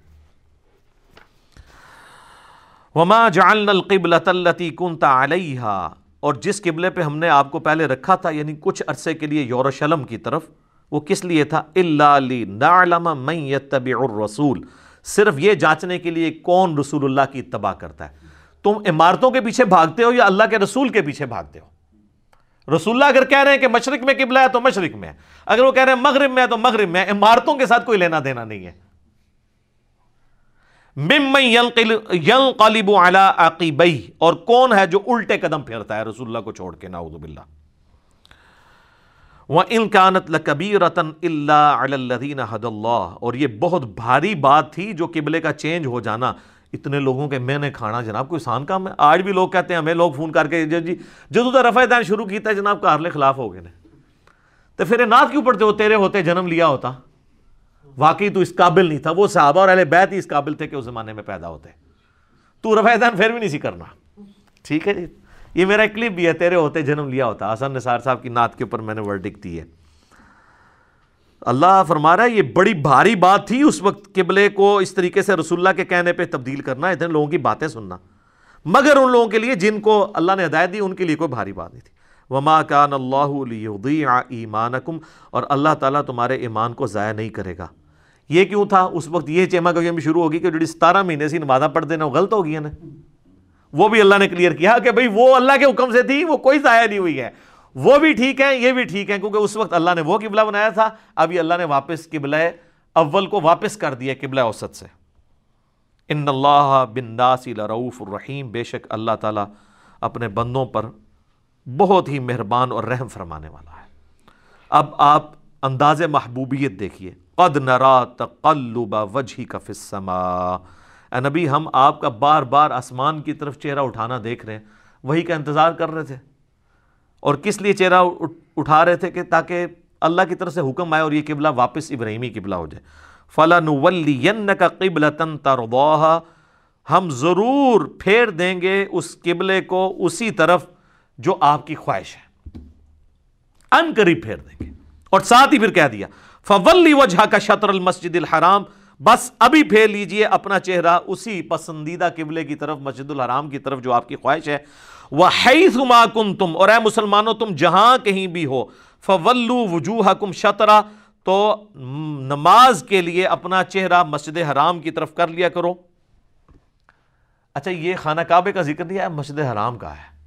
وما جعلنا القبلة التي كنت عليها اور جس قبلے پہ ہم نے آپ کو پہلے رکھا تھا یعنی کچھ عرصے کے لیے یورشلم کی طرف، وہ کس لیے تھا؟ الا لنعلم من يتبع الرسول۔ صرف یہ جانچنے کے لیے کون رسول اللہ کی اتباع کرتا ہے۔ تم عمارتوں کے پیچھے بھاگتے ہو یا اللہ کے رسول کے پیچھے بھاگتے ہو؟ رسول اللہ اگر کہہ رہے ہیں کہ مشرق میں قبلہ ہے تو مشرق میں ہے۔ اگر وہ کہہ رہے ہیں مغرب میں ہے تو مغرب میں ہے۔ عمارتوں کے ساتھ کوئی لینا دینا نہیں ہے۔ ينقلب على عقبيه اور کون ہے جو الٹے قدم پھیرتا ہے رسول اللہ کو چھوڑ کے؟ نعوذ باللہ۔ وَإِن كَانَتْ لَكَبِيرَةً إِلَّا عَلَى الَّذِينَ هَدَى اور یہ بہت بھاری بات تھی جو قبلے کا چینج ہو جانا۔ اتنے لوگوں کے میں نے کھانا، جناب، کوئی آسان کام ہے؟ آج بھی لوگ کہتے ہیں، ہمیں لوگ فون کر کے جی, جی، جدو تو رفع دین شروع کیتا ہے، جناب، کارلے خلاف ہو گئے تو پھر نات کیوں پڑھتے ہو؟ تیرے ہوتے جنم لیا ہوتا۔ واقعی تو اس قابل نہیں تھا۔ وہ صحابہ اور اہل بیت ہی اس قابل تھے کہ اس زمانے میں پیدا ہوتے۔ تو رفع دین پھر بھی نہیں سی کرنا۔ ٹھیک ہے جی؟ یہ میرا کلپ بھی ہے، تیرے ہوتے جنم لیا ہوتا۔ حسن نثار صاحب کی نعت کے اوپر میں نے ورڈک دی ہے۔ اللہ فرما رہا ہے، یہ بڑی بھاری بات تھی۔ اس وقت قبلے کو اس طریقے سے رسول اللہ کے کہنے پہ تبدیل کرنا، اتنے لوگوں کی باتیں سننا۔ مگر ان لوگوں کے لیے جن کو اللہ نے ہدایت دی، ان کے لیے کوئی بھاری بات نہیں تھی۔ وما کان اللہ ایمانکم اور اللہ تعالیٰ تمہارے ایمان کو ضائع نہیں کرے گا۔ یہ کیوں تھا؟ اس وقت یہ چیما گوئی بھی شروع ہوگی کہ جو ستارہ مہینے سے نمازہ پڑھ دینا وہ غلط ہو گیا نا۔ وہ بھی اللہ نے کلیئر کیا کہ بھئی وہ اللہ کے حکم سے تھی، وہ کوئی ضائع نہیں ہوئی ہے۔ وہ بھی ٹھیک ہے یہ بھی ٹھیک ہے کیونکہ اس وقت اللہ نے وہ قبلہ بنایا تھا۔ اب یہ اللہ نے واپس قبلہ اول کو واپس کر دیا قبلہ اوسط سے۔ ان اللہ بن ناسی لرعوف الرحیم، بے شک اللہ تعالیٰ اپنے بندوں پر بہت ہی مہربان اور رحم فرمانے والا ہے۔ اب آپ انداز محبوبیت دیکھیے۔ قد نرا تقلب وجہی کا فسما اے نبی، ہم آپ کا بار بار آسمان کی طرف چہرہ اٹھانا دیکھ رہے ہیں۔ وہی کا انتظار کر رہے تھے۔ اور کس لیے چہرہ اٹھا رہے تھے کہ تاکہ اللہ کی طرف سے حکم آئے اور یہ قبلہ واپس ابراہیمی قبلہ ہو جائے۔ فلاں کا قبل تن ہم ضرور پھیر دیں گے اس قبلے کو اسی طرف جو آپ کی خواہش ہے۔ ان قریب پھیر دیں گے۔ اور ساتھ ہی پھر کہہ دیا فولی وجہ کا شطر المسجد الحرام۔ بس ابھی پھیر لیجیے اپنا چہرہ اسی پسندیدہ قبلے کی طرف، مسجد الحرام کی طرف، جو آپ کی خواہش ہے۔ وہ کن تم اور اے مسلمانوں، تم جہاں کہیں بھی ہو، فولو وجوہ کم شطرا تو نماز کے لیے اپنا چہرہ مسجد حرام کی طرف کر لیا کرو۔ اچھا یہ خانہ کعبے کا ذکر دیا ہے، مسجد حرام کا ہے۔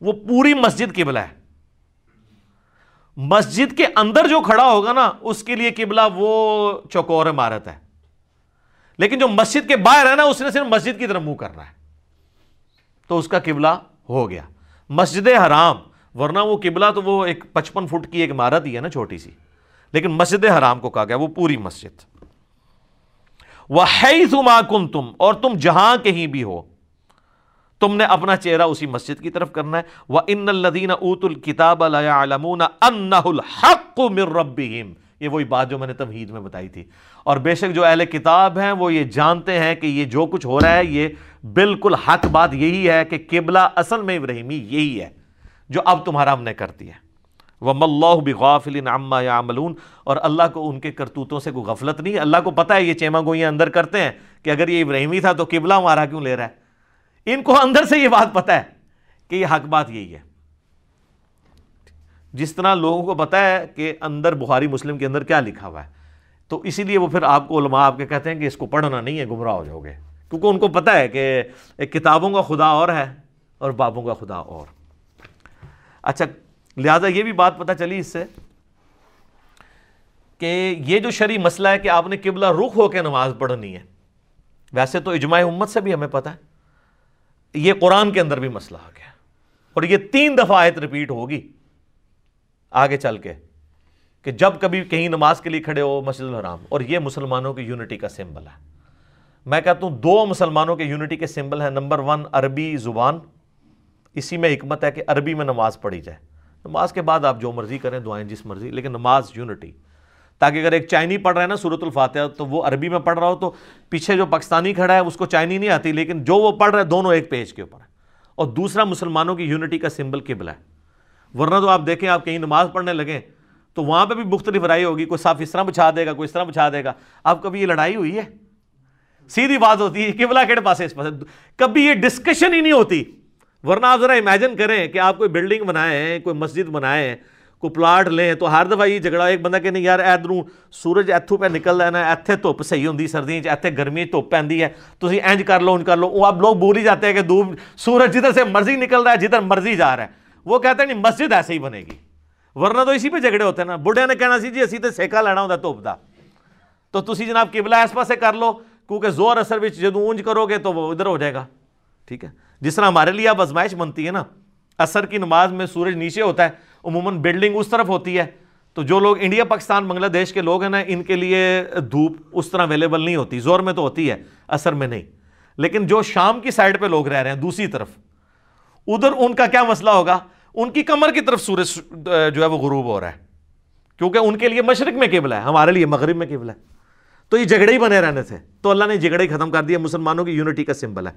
وہ پوری مسجد قبلہ ہے۔ مسجد کے اندر جو کھڑا ہوگا نا، اس کے لیے قبلہ وہ چوکور عمارت ہے۔ لیکن جو مسجد کے باہر ہے نا، اس نے صرف مسجد کی طرف منہ کرنا ہے۔ تو اس کا قبلہ ہو گیا۔ مسجد حرام، ورنہ وہ قبلہ تو وہ ایک پچپن فٹ کی ایک عمارت ہی ہے نا، چھوٹی سی۔ لیکن مسجد حرام کو کہا گیا، وہ پوری مسجد۔ وہ کن تم اور تم جہاں کہیں بھی ہو تم نے اپنا چہرہ اسی مسجد کی طرف کرنا ہے۔ وہ ان الدین ات الکتاب الحق ربیم یہ وہی بات جو میں نے تمہید میں بتائی تھی۔ اور بے شک جو اہل کتاب ہیں وہ یہ جانتے ہیں کہ یہ جو کچھ ہو رہا ہے، یہ بالکل حق بات یہی ہے کہ قبلہ اصل میں ابراہیمی یہی ہے، جو اب تمہارا ہم نے کر دیا وہ ملّہ بغافل عما یا اور اللہ کو ان کے کرتوتوں سے کوئی غفلت نہیں، اللہ کو پتہ ہے یہ چیما گوئیاں اندر کرتے ہیں کہ اگر یہ ابراہیمی تھا تو قبلہ ہمارا کیوں لے رہا ہے؟ ان کو اندر سے یہ بات پتہ ہے کہ یہ حق بات یہی ہے۔ جس طرح لوگوں کو پتہ ہے کہ اندر بخاری مسلم کے اندر کیا لکھا ہوا ہے، تو اسی لیے وہ پھر آپ کو علماء آپ کے کہتے ہیں کہ اس کو پڑھنا نہیں ہے، گمراہ ہو جاؤ گے۔ کیونکہ ان کو پتہ ہے کہ کتابوں کا خدا اور ہے اور بابوں کا خدا اور۔ اچھا لہٰذا یہ بھی بات پتہ چلی اس سے کہ یہ جو شرعی مسئلہ ہے کہ آپ نے قبلہ رخ ہو کے نماز پڑھنی ہے، ویسے تو اجماع امت سے بھی ہمیں پتہ ہے۔ یہ قرآن کے اندر بھی مسئلہ آ گیا۔ اور یہ تین دفعہ آیت ریپیٹ ہوگی۔ آگے چل کے کہ جب کبھی کہیں نماز کے لیے کھڑے ہو مسجد الحرام، اور یہ مسلمانوں کی یونٹی کا سمبل ہے۔ میں کہتا ہوں دو مسلمانوں کے یونٹی کے سمبل ہیں۔ نمبر ون عربی زبان۔ اسی میں حکمت ہے کہ عربی میں نماز پڑھی جائے۔ نماز کے بعد آپ جو مرضی کریں، دعائیں جس مرضی، لیکن نماز یونٹی تاکہ اگر ایک چائنی پڑھ رہا ہے نا صورت الفاتحہ، تو وہ عربی میں پڑھ رہا ہو تو پیچھے جو پاکستانی کھڑا ہے، اس کو چائنی نہیں آتی، لیکن جو وہ پڑھ رہا ہے، دونوں ایک پیج کے اوپر ہے۔ اور دوسرا، مسلمانوں کی یونٹی کا سمبل قبل ہے۔ ورنہ تو آپ دیکھیں، آپ کہیں نماز پڑھنے لگیں، تو وہاں پہ بھی مختلف رائے ہوگی، کوئی صاف اس طرح بچھا دے گا، کوئی اس طرح بچھا دے گا۔ اب کبھی یہ لڑائی ہوئی ہے؟ سیدھی بات ہوتی ہے، قبلہ کہڑے پاس ہے اس پاس کبھی یہ ڈسکشن ہی نہیں ہوتی۔ ورنہ آپ ذرا امیجن کریں کہ آپ کوئی بلڈنگ بنائے ہیں، کوئی مسجد بنائے ہیں کوئی پلاٹ لیں تو ہر دفعہ یہ جھگڑا ایک بندہ کہ نہیں یار ادھروں سورج ایتھو پہ نکل رہا ہے ایتھے دھوپ صحیح ہوتی سردی ایتھے گرمی دھوپ پہ ہے تو اینج کر لو انج کر لو وہ آپ لوگ بول ہی جاتے ہیں کہ دھوپ سورج جدھر سے مرضی نکل رہا ہے جدھر مرضی جا رہا ہے وہ کہتے ہیں نہیں مسجد ایسے ہی بنے گی ورنہ تو اسی پہ جھگڑے ہوتے ہیں نا بڑھیا نے کہنا سی جی اسی تو سیکا لینا ہوتا دھوپ کا تو تسی جناب قبلہ اس پاسے کر لو کیونکہ زور اثر بچ جدو اونج کرو گے تو وہ ادھر ہو جائے گا ٹھیک ہے جس طرح ہمارے لیے اب ازمائش بنتی ہے نا اثر کی نماز میں سورج نیچے ہوتا ہے عموماً بلڈنگ اس طرف ہوتی ہے۔ تو جو لوگ انڈیا پاکستان بنگلہ دیش کے لوگ ہیں نا، ان کے لیے دھوپ اس طرح اویلیبل نہیں ہوتی۔ زور میں تو ہوتی ہے، اثر میں نہیں۔ لیکن جو شام کی سائڈ پہ لوگ رہ رہے ہیں، دوسری طرف، ادھر ان کا کیا مسئلہ ہوگا؟ ان کی کمر کی طرف سورج جو ہے وہ غروب ہو رہا ہے۔ کیونکہ ان کے لیے مشرق میں قبل ہے، ہمارے لیے مغرب میں قبل ہے۔ تو یہ جھگڑے ہی بنے رہنے تھے۔ تو اللہ نے جھگڑے ہی ختم کر دیا مسلمانوں کی یونٹی کا سمبل ہے۔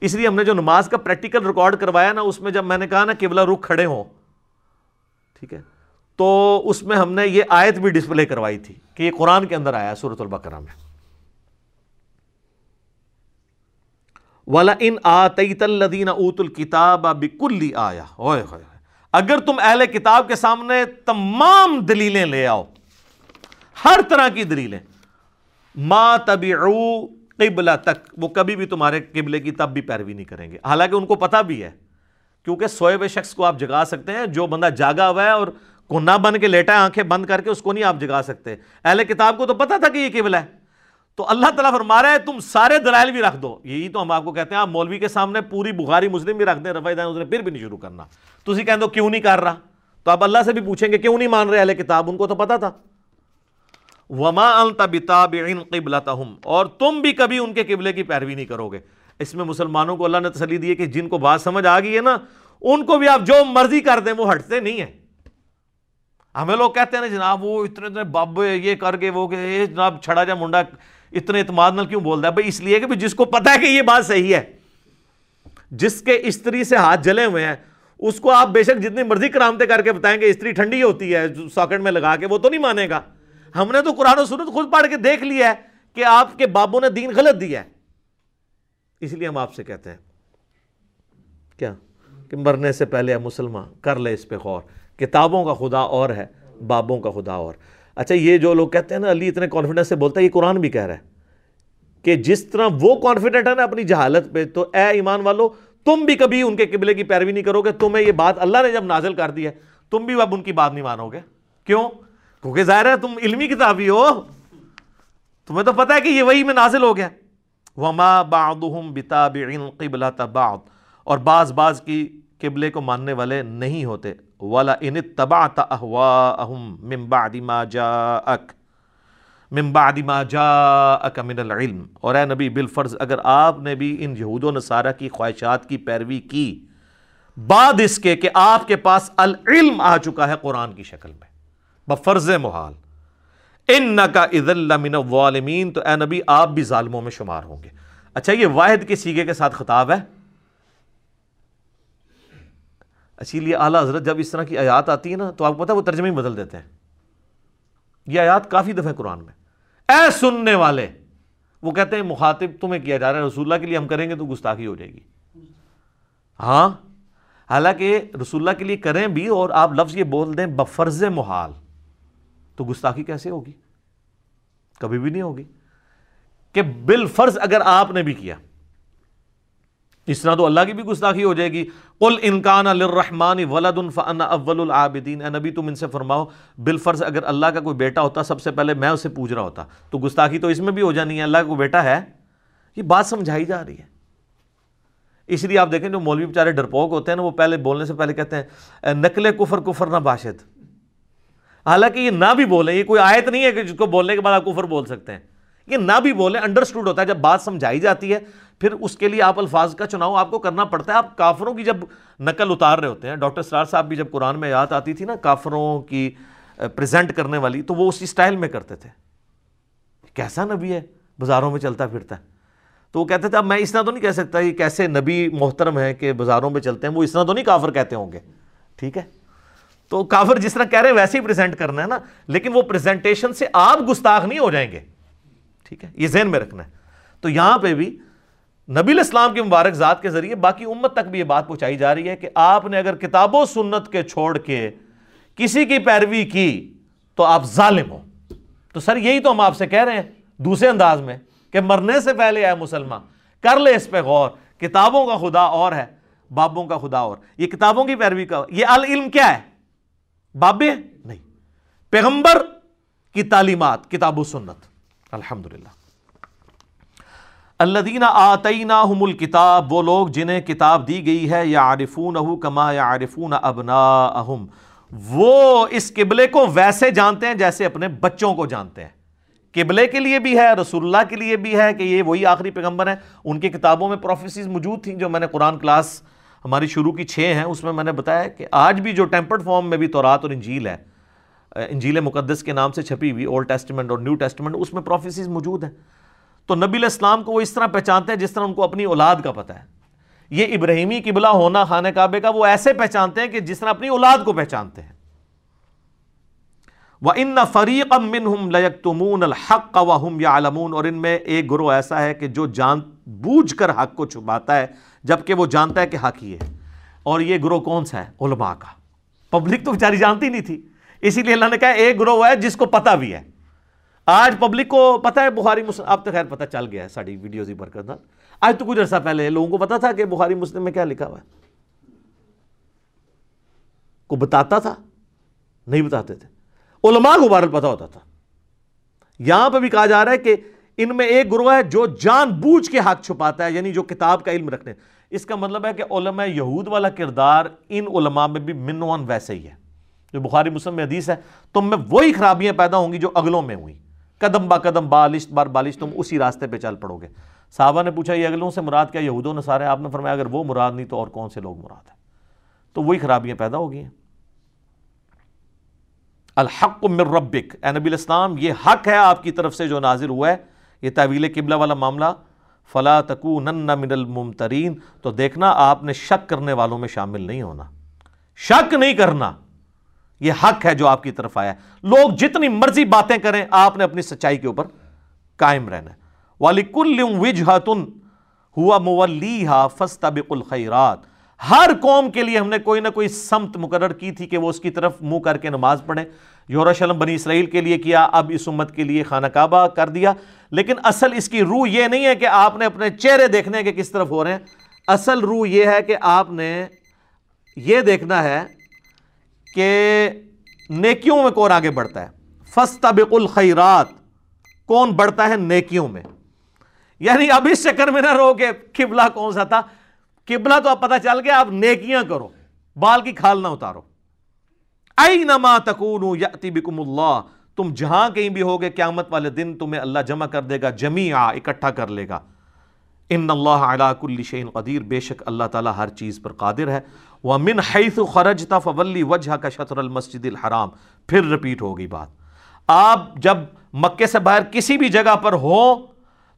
اس لیے ہم نے جو نماز کا پریکٹیکل ریکارڈ کروایا نا، اس میں جب میں نے کہا نا، قبلہ رخ کھڑے ہوں ٹھیک ہے؟ تو اس میں ہم نے یہ آیت بھی ڈسپلے کروائی تھی کہ یہ قرآن کے اندر آیا سورت البقرہ میں۔ ان الدین ات الکتاب بکلی آیا ہوئے ہوئے۔ اگر تم اہل کتاب کے سامنے تمام دلیلیں لے آؤ، ہر طرح کی دلیلیں، ما تبعو قبلہ تک وہ کبھی بھی تمہارے قبلے کی تب بھی پیروی نہیں کریں گے۔ حالانکہ ان کو پتا بھی ہے کیونکہ سوئے ہوئے شخص کو آپ جگا سکتے ہیں، جو بندہ جاگا ہوا ہے اور کونا بن کے لیٹا ہے، آنکھیں بند کر کے اس کو نہیں آپ جگا سکتے۔ اہل کتاب کو تو پتا تھا کہ یہ قبلہ ہے۔ تو اللہ تعالیٰ فرما رہا ہے، تم سارے دلائل بھی رکھ دو۔ یہی تو ہم آپ کو کہتے ہیں، آپ مولوی کے سامنے پوری بخاری مسلم بھی رکھ دیں رفائی دائیں نے پھر بھی نہیں شروع کرنا۔ تو اسی کہیں دو، کیوں نہیں کر رہا؟ تو آپ اللہ سے بھی پوچھیں گے، کیوں نہیں مان رہے اہل کتاب؟ ان کو تو پتا تھا۔ وما انت بتابعن قبلتهم۔ اور تم بھی کبھی ان کے قبلے کی پیروی نہیں کرو گے۔ اس میں مسلمانوں کو اللہ نے تسلی دی ہے کہ جن کو بات سمجھ آ گئی ہے نا، ان کو بھی آپ جو مرضی کر دیں، وہ ہٹتے نہیں ہیں۔ ہمیں لوگ کہتے ہیں نا، جناب وہ اتنے اتنے بابے یہ کر کے وہ کہ جناب چھڑا جا منڈا، اتنے اعتماد نال کیوں بولتا ہے؟ بھائی اس لیے کہ جس کو پتا ہے کہ یہ بات صحیح ہے۔ جس کے استری سے ہاتھ جلے ہوئے ہیں، اس کو آپ بے شک جتنی مرضی کرامتے کر کے بتائیں گے استری ٹھنڈی ہوتی ہے، ساکٹ میں لگا کے، وہ تو نہیں مانے گا۔ ہم نے تو قرآن و سنت خود پڑھ کے دیکھ لیا ہے کہ آپ کے بابوں نے دین غلط دیا ہے۔ اس لیے ہم آپ سے کہتے ہیں، کیا؟ کہ مرنے سے پہلے مسلمان، کر لے اس پہ غور۔ کتابوں کا خدا اور ہے، بابوں کا خدا اور۔ اچھا یہ جو لوگ کہتے ہیں نا، علی اتنے کانفیڈنس سے بولتا ہے، یہ قرآن بھی کہہ رہا ہے کہ جس طرح وہ کانفیڈنٹ ہے نا اپنی جہالت پہ، تو اے ایمان والو، تم بھی کبھی ان کے قبلے کی پیروی نہیں کرو گے۔ تمہیں یہ بات اللہ نے جب نازل کر دی ہے، تم بھی اب ان کی بات نہیں مانو گے۔ کیوں؟ کیونکہ ظاہر ہے تم علمی کتابی ہو۔ تمہیں تو پتا ہے کہ یہ وہی میں نازل ہو گیا۔ وما بعضهم بتابع قبلة بعض، اور بعض بعض کی قبلے کو ماننے والے نہیں ہوتے۔ ولا ان اتبعت اهواءهم من بعد ما جاءك، من بعد ما جاءك من العلم۔ اور اے نبی، بالفرض اگر آپ نے بھی ان یہود و نصارہ کی خواہشات کی پیروی کی، بعد اس کے کہ آپ کے پاس العلم آ چکا ہے قرآن کی شکل میں، بفرض محال۔ ان کا من الظالمین، تو اے نبی آپ بھی ظالموں میں شمار ہوں گے۔ اچھا یہ واحد کے سیگے کے ساتھ خطاب ہے۔ اسی لیے اعلیٰ حضرت جب اس طرح کی آیات آتی ہے نا، تو آپ کو پتا وہ ترجمے بدل دیتے ہیں۔ یہ آیات کافی دفعہ قرآن میں۔ اے سننے والے، وہ کہتے ہیں مخاطب تمہیں کیا جا رہا ہے، رسول اللہ کے لیے ہم کریں گے تو گستاخی ہو جائے گی۔ ہاں حالانکہ رسول اللہ کے لیے کریں بھی اور آپ لفظ یہ بول دیں بفرز محال، تو گستاخی کیسے ہوگی؟ کبھی بھی نہیں ہوگی کہ بالفرض اگر آپ نے بھی کیا، اس طرح تو اللہ کی بھی گستاخی ہو جائے گی۔ قل انکان للرحمن ولد فانا اول العابدین۔ اے نبی، تم ان سے فرماؤ بالفرض اگر اللہ کا کوئی بیٹا ہوتا، سب سے پہلے میں اسے پوچھ رہا ہوتا۔ تو گستاخی تو اس میں بھی ہو جانی ہے، اللہ کا کوئی بیٹا ہے، یہ بات سمجھائی جا رہی ہے۔ اس لیے آپ دیکھیں جو مولوی بیچارے ڈرپوک ہوتے ہیں نا، وہ پہلے بولنے سے پہلے کہتے ہیں نقل کفر کفر نہ باشد۔ حالانکہ یہ نہ بھی بولیں، یہ کوئی آیت نہیں ہے کہ جس کو بولنے کے بعد آپ کفر بول سکتے ہیں۔ یہ نہ بھی بولیں انڈرسٹوڈ ہوتا ہے۔ جب بات سمجھائی جاتی ہے، پھر اس کے لیے آپ الفاظ کا چناؤ آپ کو کرنا پڑتا ہے۔ آپ کافروں کی جب نقل اتار رہے ہوتے ہیں، ڈاکٹر سرار صاحب بھی جب قرآن میں یاد آتی تھی نا، کافروں کی پریزنٹ کرنے والی، تو وہ اسی سٹائل میں کرتے تھے۔ کیسا نبی ہے؟ بازاروں میں چلتا پھرتا ہے۔ تو وہ کہتے تھے، اب میں اس طرح تو نہیں کہہ سکتا، یہ کیسے نبی محترم ہے کہ بازاروں میں چلتے ہیں؟ وہ اس طرح تو نہیں کافر کہتے ہوں گے۔ ٹھیک ہے؟ تو کافر جس طرح کہہ رہے ہیں ویسے ہی پریزنٹ کرنا ہے نا، لیکن وہ پریزنٹیشن سے آپ گستاخ نہیں ہو جائیں گے۔ ٹھیک ہے؟ یہ ذہن میں رکھنا ہے۔ تو یہاں پہ بھی نبی الاسلام کی مبارک ذات کے ذریعے باقی امت تک بھی یہ بات پہنچائی جا رہی ہے کہ آپ نے اگر کتاب و سنت کے چھوڑ کے کسی کی پیروی کی تو آپ ظالم ہو۔ تو سر یہی تو ہم آپ سے کہہ رہے ہیں دوسرے انداز میں کہ مرنے سے پہلے آئے مسلمان، کر لے اس پہ غور، کتابوں کا خدا اور ہے، بابوں کا خدا اور۔ یہ کتابوں کی پیروی کا، یہ العلم کیا ہے؟ بابے نہیں۔ پیغمبر کی تعلیمات، کتاب و سنت۔ الحمد للہ اللہ دینا آتئینہ الکتاب، وہ لوگ جنہیں کتاب دی گئی ہے یا عارفون کما یا عارفون ابنا وہ اس قبلے کو ویسے جانتے ہیں جیسے اپنے بچوں کو جانتے ہیں۔ قبلے کے لیے بھی ہے، رسول اللہ کے لیے بھی ہے کہ یہ وہی آخری پیغمبر ہیں۔ ان کی کتابوں میں پروفیسیز موجود تھیں جو میں نے قرآن کلاس ہماری شروع کی چھ ہیں، اس میں میں نے بتایا کہ آج بھی جو ٹیمپرڈ فارم میں بھی تورات اور انجیل ہے انجیل مقدس کے نام سے چھپی ہوئی اولڈ ٹیسٹمنٹ اور نیو ٹیسٹمنٹ اس میں پروفیسیز موجود ہیں۔ تو نبی الاسلام کو وہ اس طرح پہچانتے ہیں جس طرح ان کو اپنی اولاد کا پتہ ہے۔ یہ ابراہیمی قبلہ ہونا، خانہ کعبے کا، وہ ایسے پہچانتے ہیں کہ جس طرح اپنی اولاد کو پہچانتے ہیں۔ وہ ان فریق امن لَيَكْتُمُونَ الْحَقَّ وَهُمْ يَعْلَمُونَ۔ اور ان میں ایک گروہ ایسا ہے کہ جو جان بوجھ کر حق کو چھپاتا ہے۔ جبکہ وہ جانتا ہے کہ حق ہی ہے۔ اور یہ گروہ کون سا ہے؟ علماء کا۔ پبلک تو بیچاری جانتی نہیں تھی۔ اسی لیے اللہ نے کہا، ایک گروہ ہے جس کو پتہ بھی ہے۔ آج پبلک کو پتہ ہے، بخاری مسلم، اب تو خیر پتہ چل گیا ہے ساری ویڈیوز ہی برکت آج تو کچھ عرصہ پہلے لوگوں کو پتا تھا کہ بخاری مسلم میں کیا لکھا ہوا ہے۔ کو بتاتا تھا؟ نہیں بتاتے تھے۔ علماء کو بارل پتا ہوتا تھا۔ یہاں پہ بھی کہا جا رہا ہے کہ ان میں ایک گروہ ہے جو جان بوجھ کے حق چھپاتا ہے یعنی جو کتاب کا علم رکھتے ہیں۔ اس کا مطلب ہے کہ علماء یہود والا کردار ان علماء میں بھی منوان ویسے ہی ہے۔ جو بخاری مسلم میں حدیث ہے، تم میں وہی خرابیاں پیدا ہوں گی جو اگلوں میں ہوئی قدم با قدم، بالشت بار بالش تم اسی راستے پہ چل پڑو گے۔ صحابہ نے پوچھا، یہ اگلوں سے مراد کیا؟ یہود و نصارے آپ نے فرمایا، اگر وہ مراد نہیں تو اور کون سے لوگ مراد ہیں؟ تو وہی خرابیاں پیدا ہو گئی ہیں۔ الحق من ربک۔ اے نبی الاسلام یہ حق ہے آپ کی طرف سے جو نازل ہوا ہے۔ یہ طویل قبلہ والا معاملہ، فلا تکو نن من الممترین، تو دیکھنا آپ نے شک کرنے والوں میں شامل نہیں ہونا۔ شک نہیں کرنا، یہ حق ہے جو آپ کی طرف آیا ہے۔ لوگ جتنی مرضی باتیں کریں، آپ نے اپنی سچائی کے اوپر قائم رہنا ہے۔ والی کل وجہتن ہوا مولیہا فستبق الخیرات ہر قوم کے لیے ہم نے کوئی نہ کوئی سمت مقرر کی تھی کہ وہ اس کی طرف منہ کر کے نماز پڑھیں۔ یورشلم بنی اسرائیل کے لیے کیا، اب اس امت کے لیے خانہ کعبہ کر دیا۔ لیکن اصل اس کی روح یہ نہیں ہے کہ آپ نے اپنے چہرے دیکھنے کے کس طرف ہو رہے ہیں۔ اصل روح یہ ہے کہ آپ نے یہ دیکھنا ہے کہ نیکیوں میں کون آگے بڑھتا ہے۔ فستبق الخیرات، کون بڑھتا ہے نیکیوں میں۔ یعنی اب اس چکر میں نہ رہو کہ قبلہ کون سا تھا۔ قبلہ تو اب پتہ چل گیا آپ نیکیاں کرو، بال کی کھال نہ اتارو۔ اینما تکونو یأتی بکم اللہ تم جہاں کہیں بھی ہوگے قیامت والے دن تمہیں اللہ جمع کر دے گا، جمیعا اکٹھا کر لے گا۔ ان اللہ علی کل شیء قدیر، بے شک اللہ تعالیٰ ہر چیز پر قادر ہے۔ وَمِنْ حَيْثُ خَرَجْتَ فَوَلِّ وَجْهَكَ شَطْرَ الْمَسْجِدِ الْحَرَامِ، پھر رپیٹ ہوگی بات۔ آپ جب مکے سے باہر کسی بھی جگہ پر ہو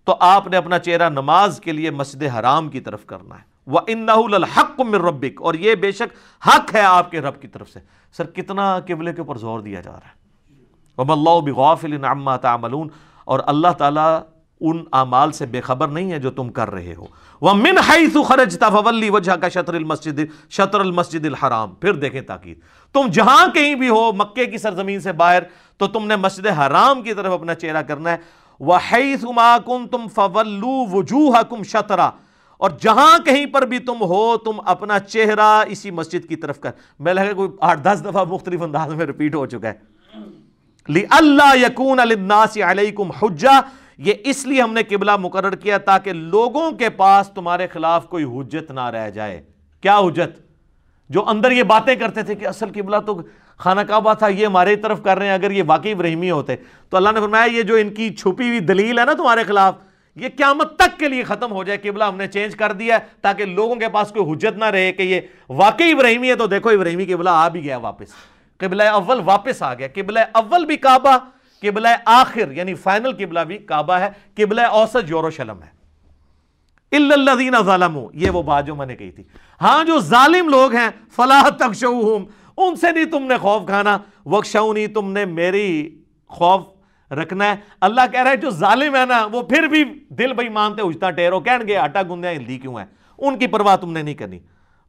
تو آپ نے اپنا چہرہ نماز کے لیے مسجد حرام کی طرف کرنا ہے۔ وَإِنَّهُ لَلْحَقُ مِنْ رَبِّكَ اور یہ بے اور اللہ تعالیٰ ان اعمال سے بے خبر نہیں ہے جو تم کر رہے ہو۔ وَمِنْ حَيْثُ خَرَجْتَ فَوَلِّ وَجْهَكَ شَطْرِ الْمَسْجِدِ شَطْرَ الْمَسْجِدِ الْحَرَامِ۔ پھر دیکھیں تاکید۔ تم جہاں کہیں بھی ہو، مکے کی سرزمین سے باہر، تو تم نے مسجد حرام کی طرف اپنا چہرہ کرنا ہے۔ وَحَيْثُ مَا كُنْتُمْ فَوَلُّوا وُجُوهَكُمْ شَطْرَ اور جہاں کہیں پر بھی تم ہو، تم اپنا چہرہ اسی مسجد کی طرف کر۔ میں لگا کوئی آٹھ دس دفعہ مختلف انداز میں ریپیٹ ہو چکا ہے۔ لِأَلَّا يَكُونَ لِلنَّاسِ عَلَيْكُمْ حُجَّةً یہ اس لیے ہم نے قبلہ مقرر کیا تاکہ لوگوں کے پاس تمہارے خلاف کوئی حجت نہ رہ جائے۔ کیا حجت؟ جو اندر یہ باتیں کرتے تھے کہ اصل قبلہ تو خانہ کعبہ تھا، یہ ہمارے طرف کر رہے ہیں، اگر یہ واقعی ابراہیمی ہوتے۔ تو اللہ نے فرمایا، یہ جو ان کی چھپی ہوئی دلیل ہے نا تمہارے خلاف، یہ قیامت تک کے لیے ختم ہو جائے، قبلہ ہم نے چینج کر دیا ہے تاکہ لوگوں کے پاس کوئی حجت نہ رہے کہ یہ واقعی ابراہیمی ہے۔ تو دیکھو، ابراہیمی قبلہ آ بھی گیا واپس۔ قبلہ اول واپس آ گیا، قبلہ اول بھی کعبہ، قبلہ آخر یعنی فائنل قبلہ بھی کعبہ ہے، قبلہ اوسط یوروشلم ہے۔ الذین ظلموا، یہ وہ بات جو میں نے کہی تھی۔ ہاں جو ظالم لوگ ہیں فلاح تخشوہم، ان سے نہیں تم نے خوف کھانا، وخشونی، تم نے میری خوف رکھنا ہے۔ اللہ کہہ رہا ہے، جو ظالم ہے نا، وہ پھر بھی دل بھائی مانتے اجتا ٹیرو، کہن گے، آٹا گندے ہلدی کیوں ہے ان کی پرواہ تم نے نہیں کرنی۔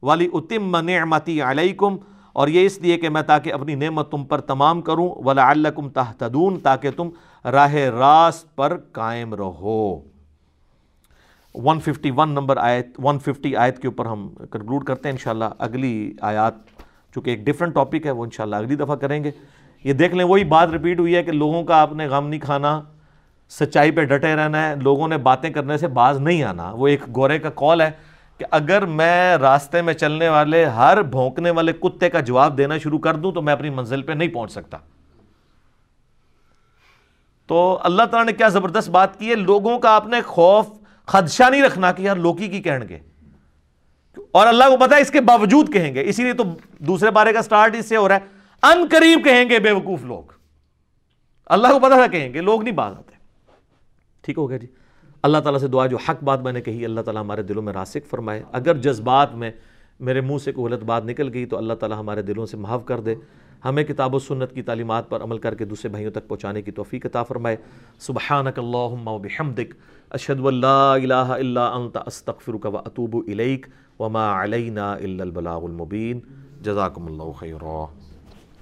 والی اتم نعمتی علیکم اور یہ اس لیے کہ میں تاکہ اپنی نعمت تم پر تمام کروں، وَلَعَلَّكُمْ تَحْتَدُونَ، تاکہ تم راہ راست پر قائم رہو۔ 151 نمبر آیت 150 آیت کے اوپر ہم کنکلوڈ کرتے ہیں، انشاءاللہ اگلی آیات، چونکہ ایک ڈیفرنٹ ٹاپک ہے، وہ انشاءاللہ اگلی دفعہ کریں گے۔ یہ دیکھ لیں، وہی بات ریپیٹ ہوئی ہے کہ لوگوں کا آپ نے غم نہیں کھانا، سچائی پہ ڈٹے رہنا ہے، لوگوں نے باتیں کرنے سے باز نہیں آنا۔ وہ ایک گورے کا کال ہے۔ کہ اگر میں راستے میں چلنے والے، ہر بھونکنے والے کتے کا جواب دینا شروع کر دوں تو میں اپنی منزل پہ نہیں پہنچ سکتا۔ تو اللہ تعالیٰ نے کیا زبردست بات کی ہے؟ لوگوں کا آپ نے خوف، خدشہ نہیں رکھنا کہ یار لوکی کی کہن گے۔ اور اللہ کو پتا ہے اس کے باوجود کہیں گے۔ اسی لیے تو دوسرے بارے کا سٹارٹ اس سے ہو رہا ہے۔ ان قریب کہیں گے بے وقوف لوگ۔ اللہ کو پتا تھا کہیں گے، لوگ نہیں باز آتے۔ ٹھیک ہو گیا جی۔ اللہ تعالیٰ سے دعا، جو حق بات میں نے کہی، اللہ تعالیٰ ہمارے دلوں میں راسک فرمائے۔ اگر جذبات میں میرے منہ سے کوئی غلط بات نکل گئی، تو اللہ تعالیٰ ہمارے دلوں سے محاف کر دے۔ ہمیں کتاب و سنت کی تعلیمات پر عمل کر کے دوسرے بھائیوں تک پہنچانے کی توفیق عطا فرمائے۔ سبحانک اللہم و بحمدک، اشہد و لا الہ الا انت، استغفرک و اتوب الیک، وما علینا الا البلاغ المبین۔ جزاکم اللہ خیرہ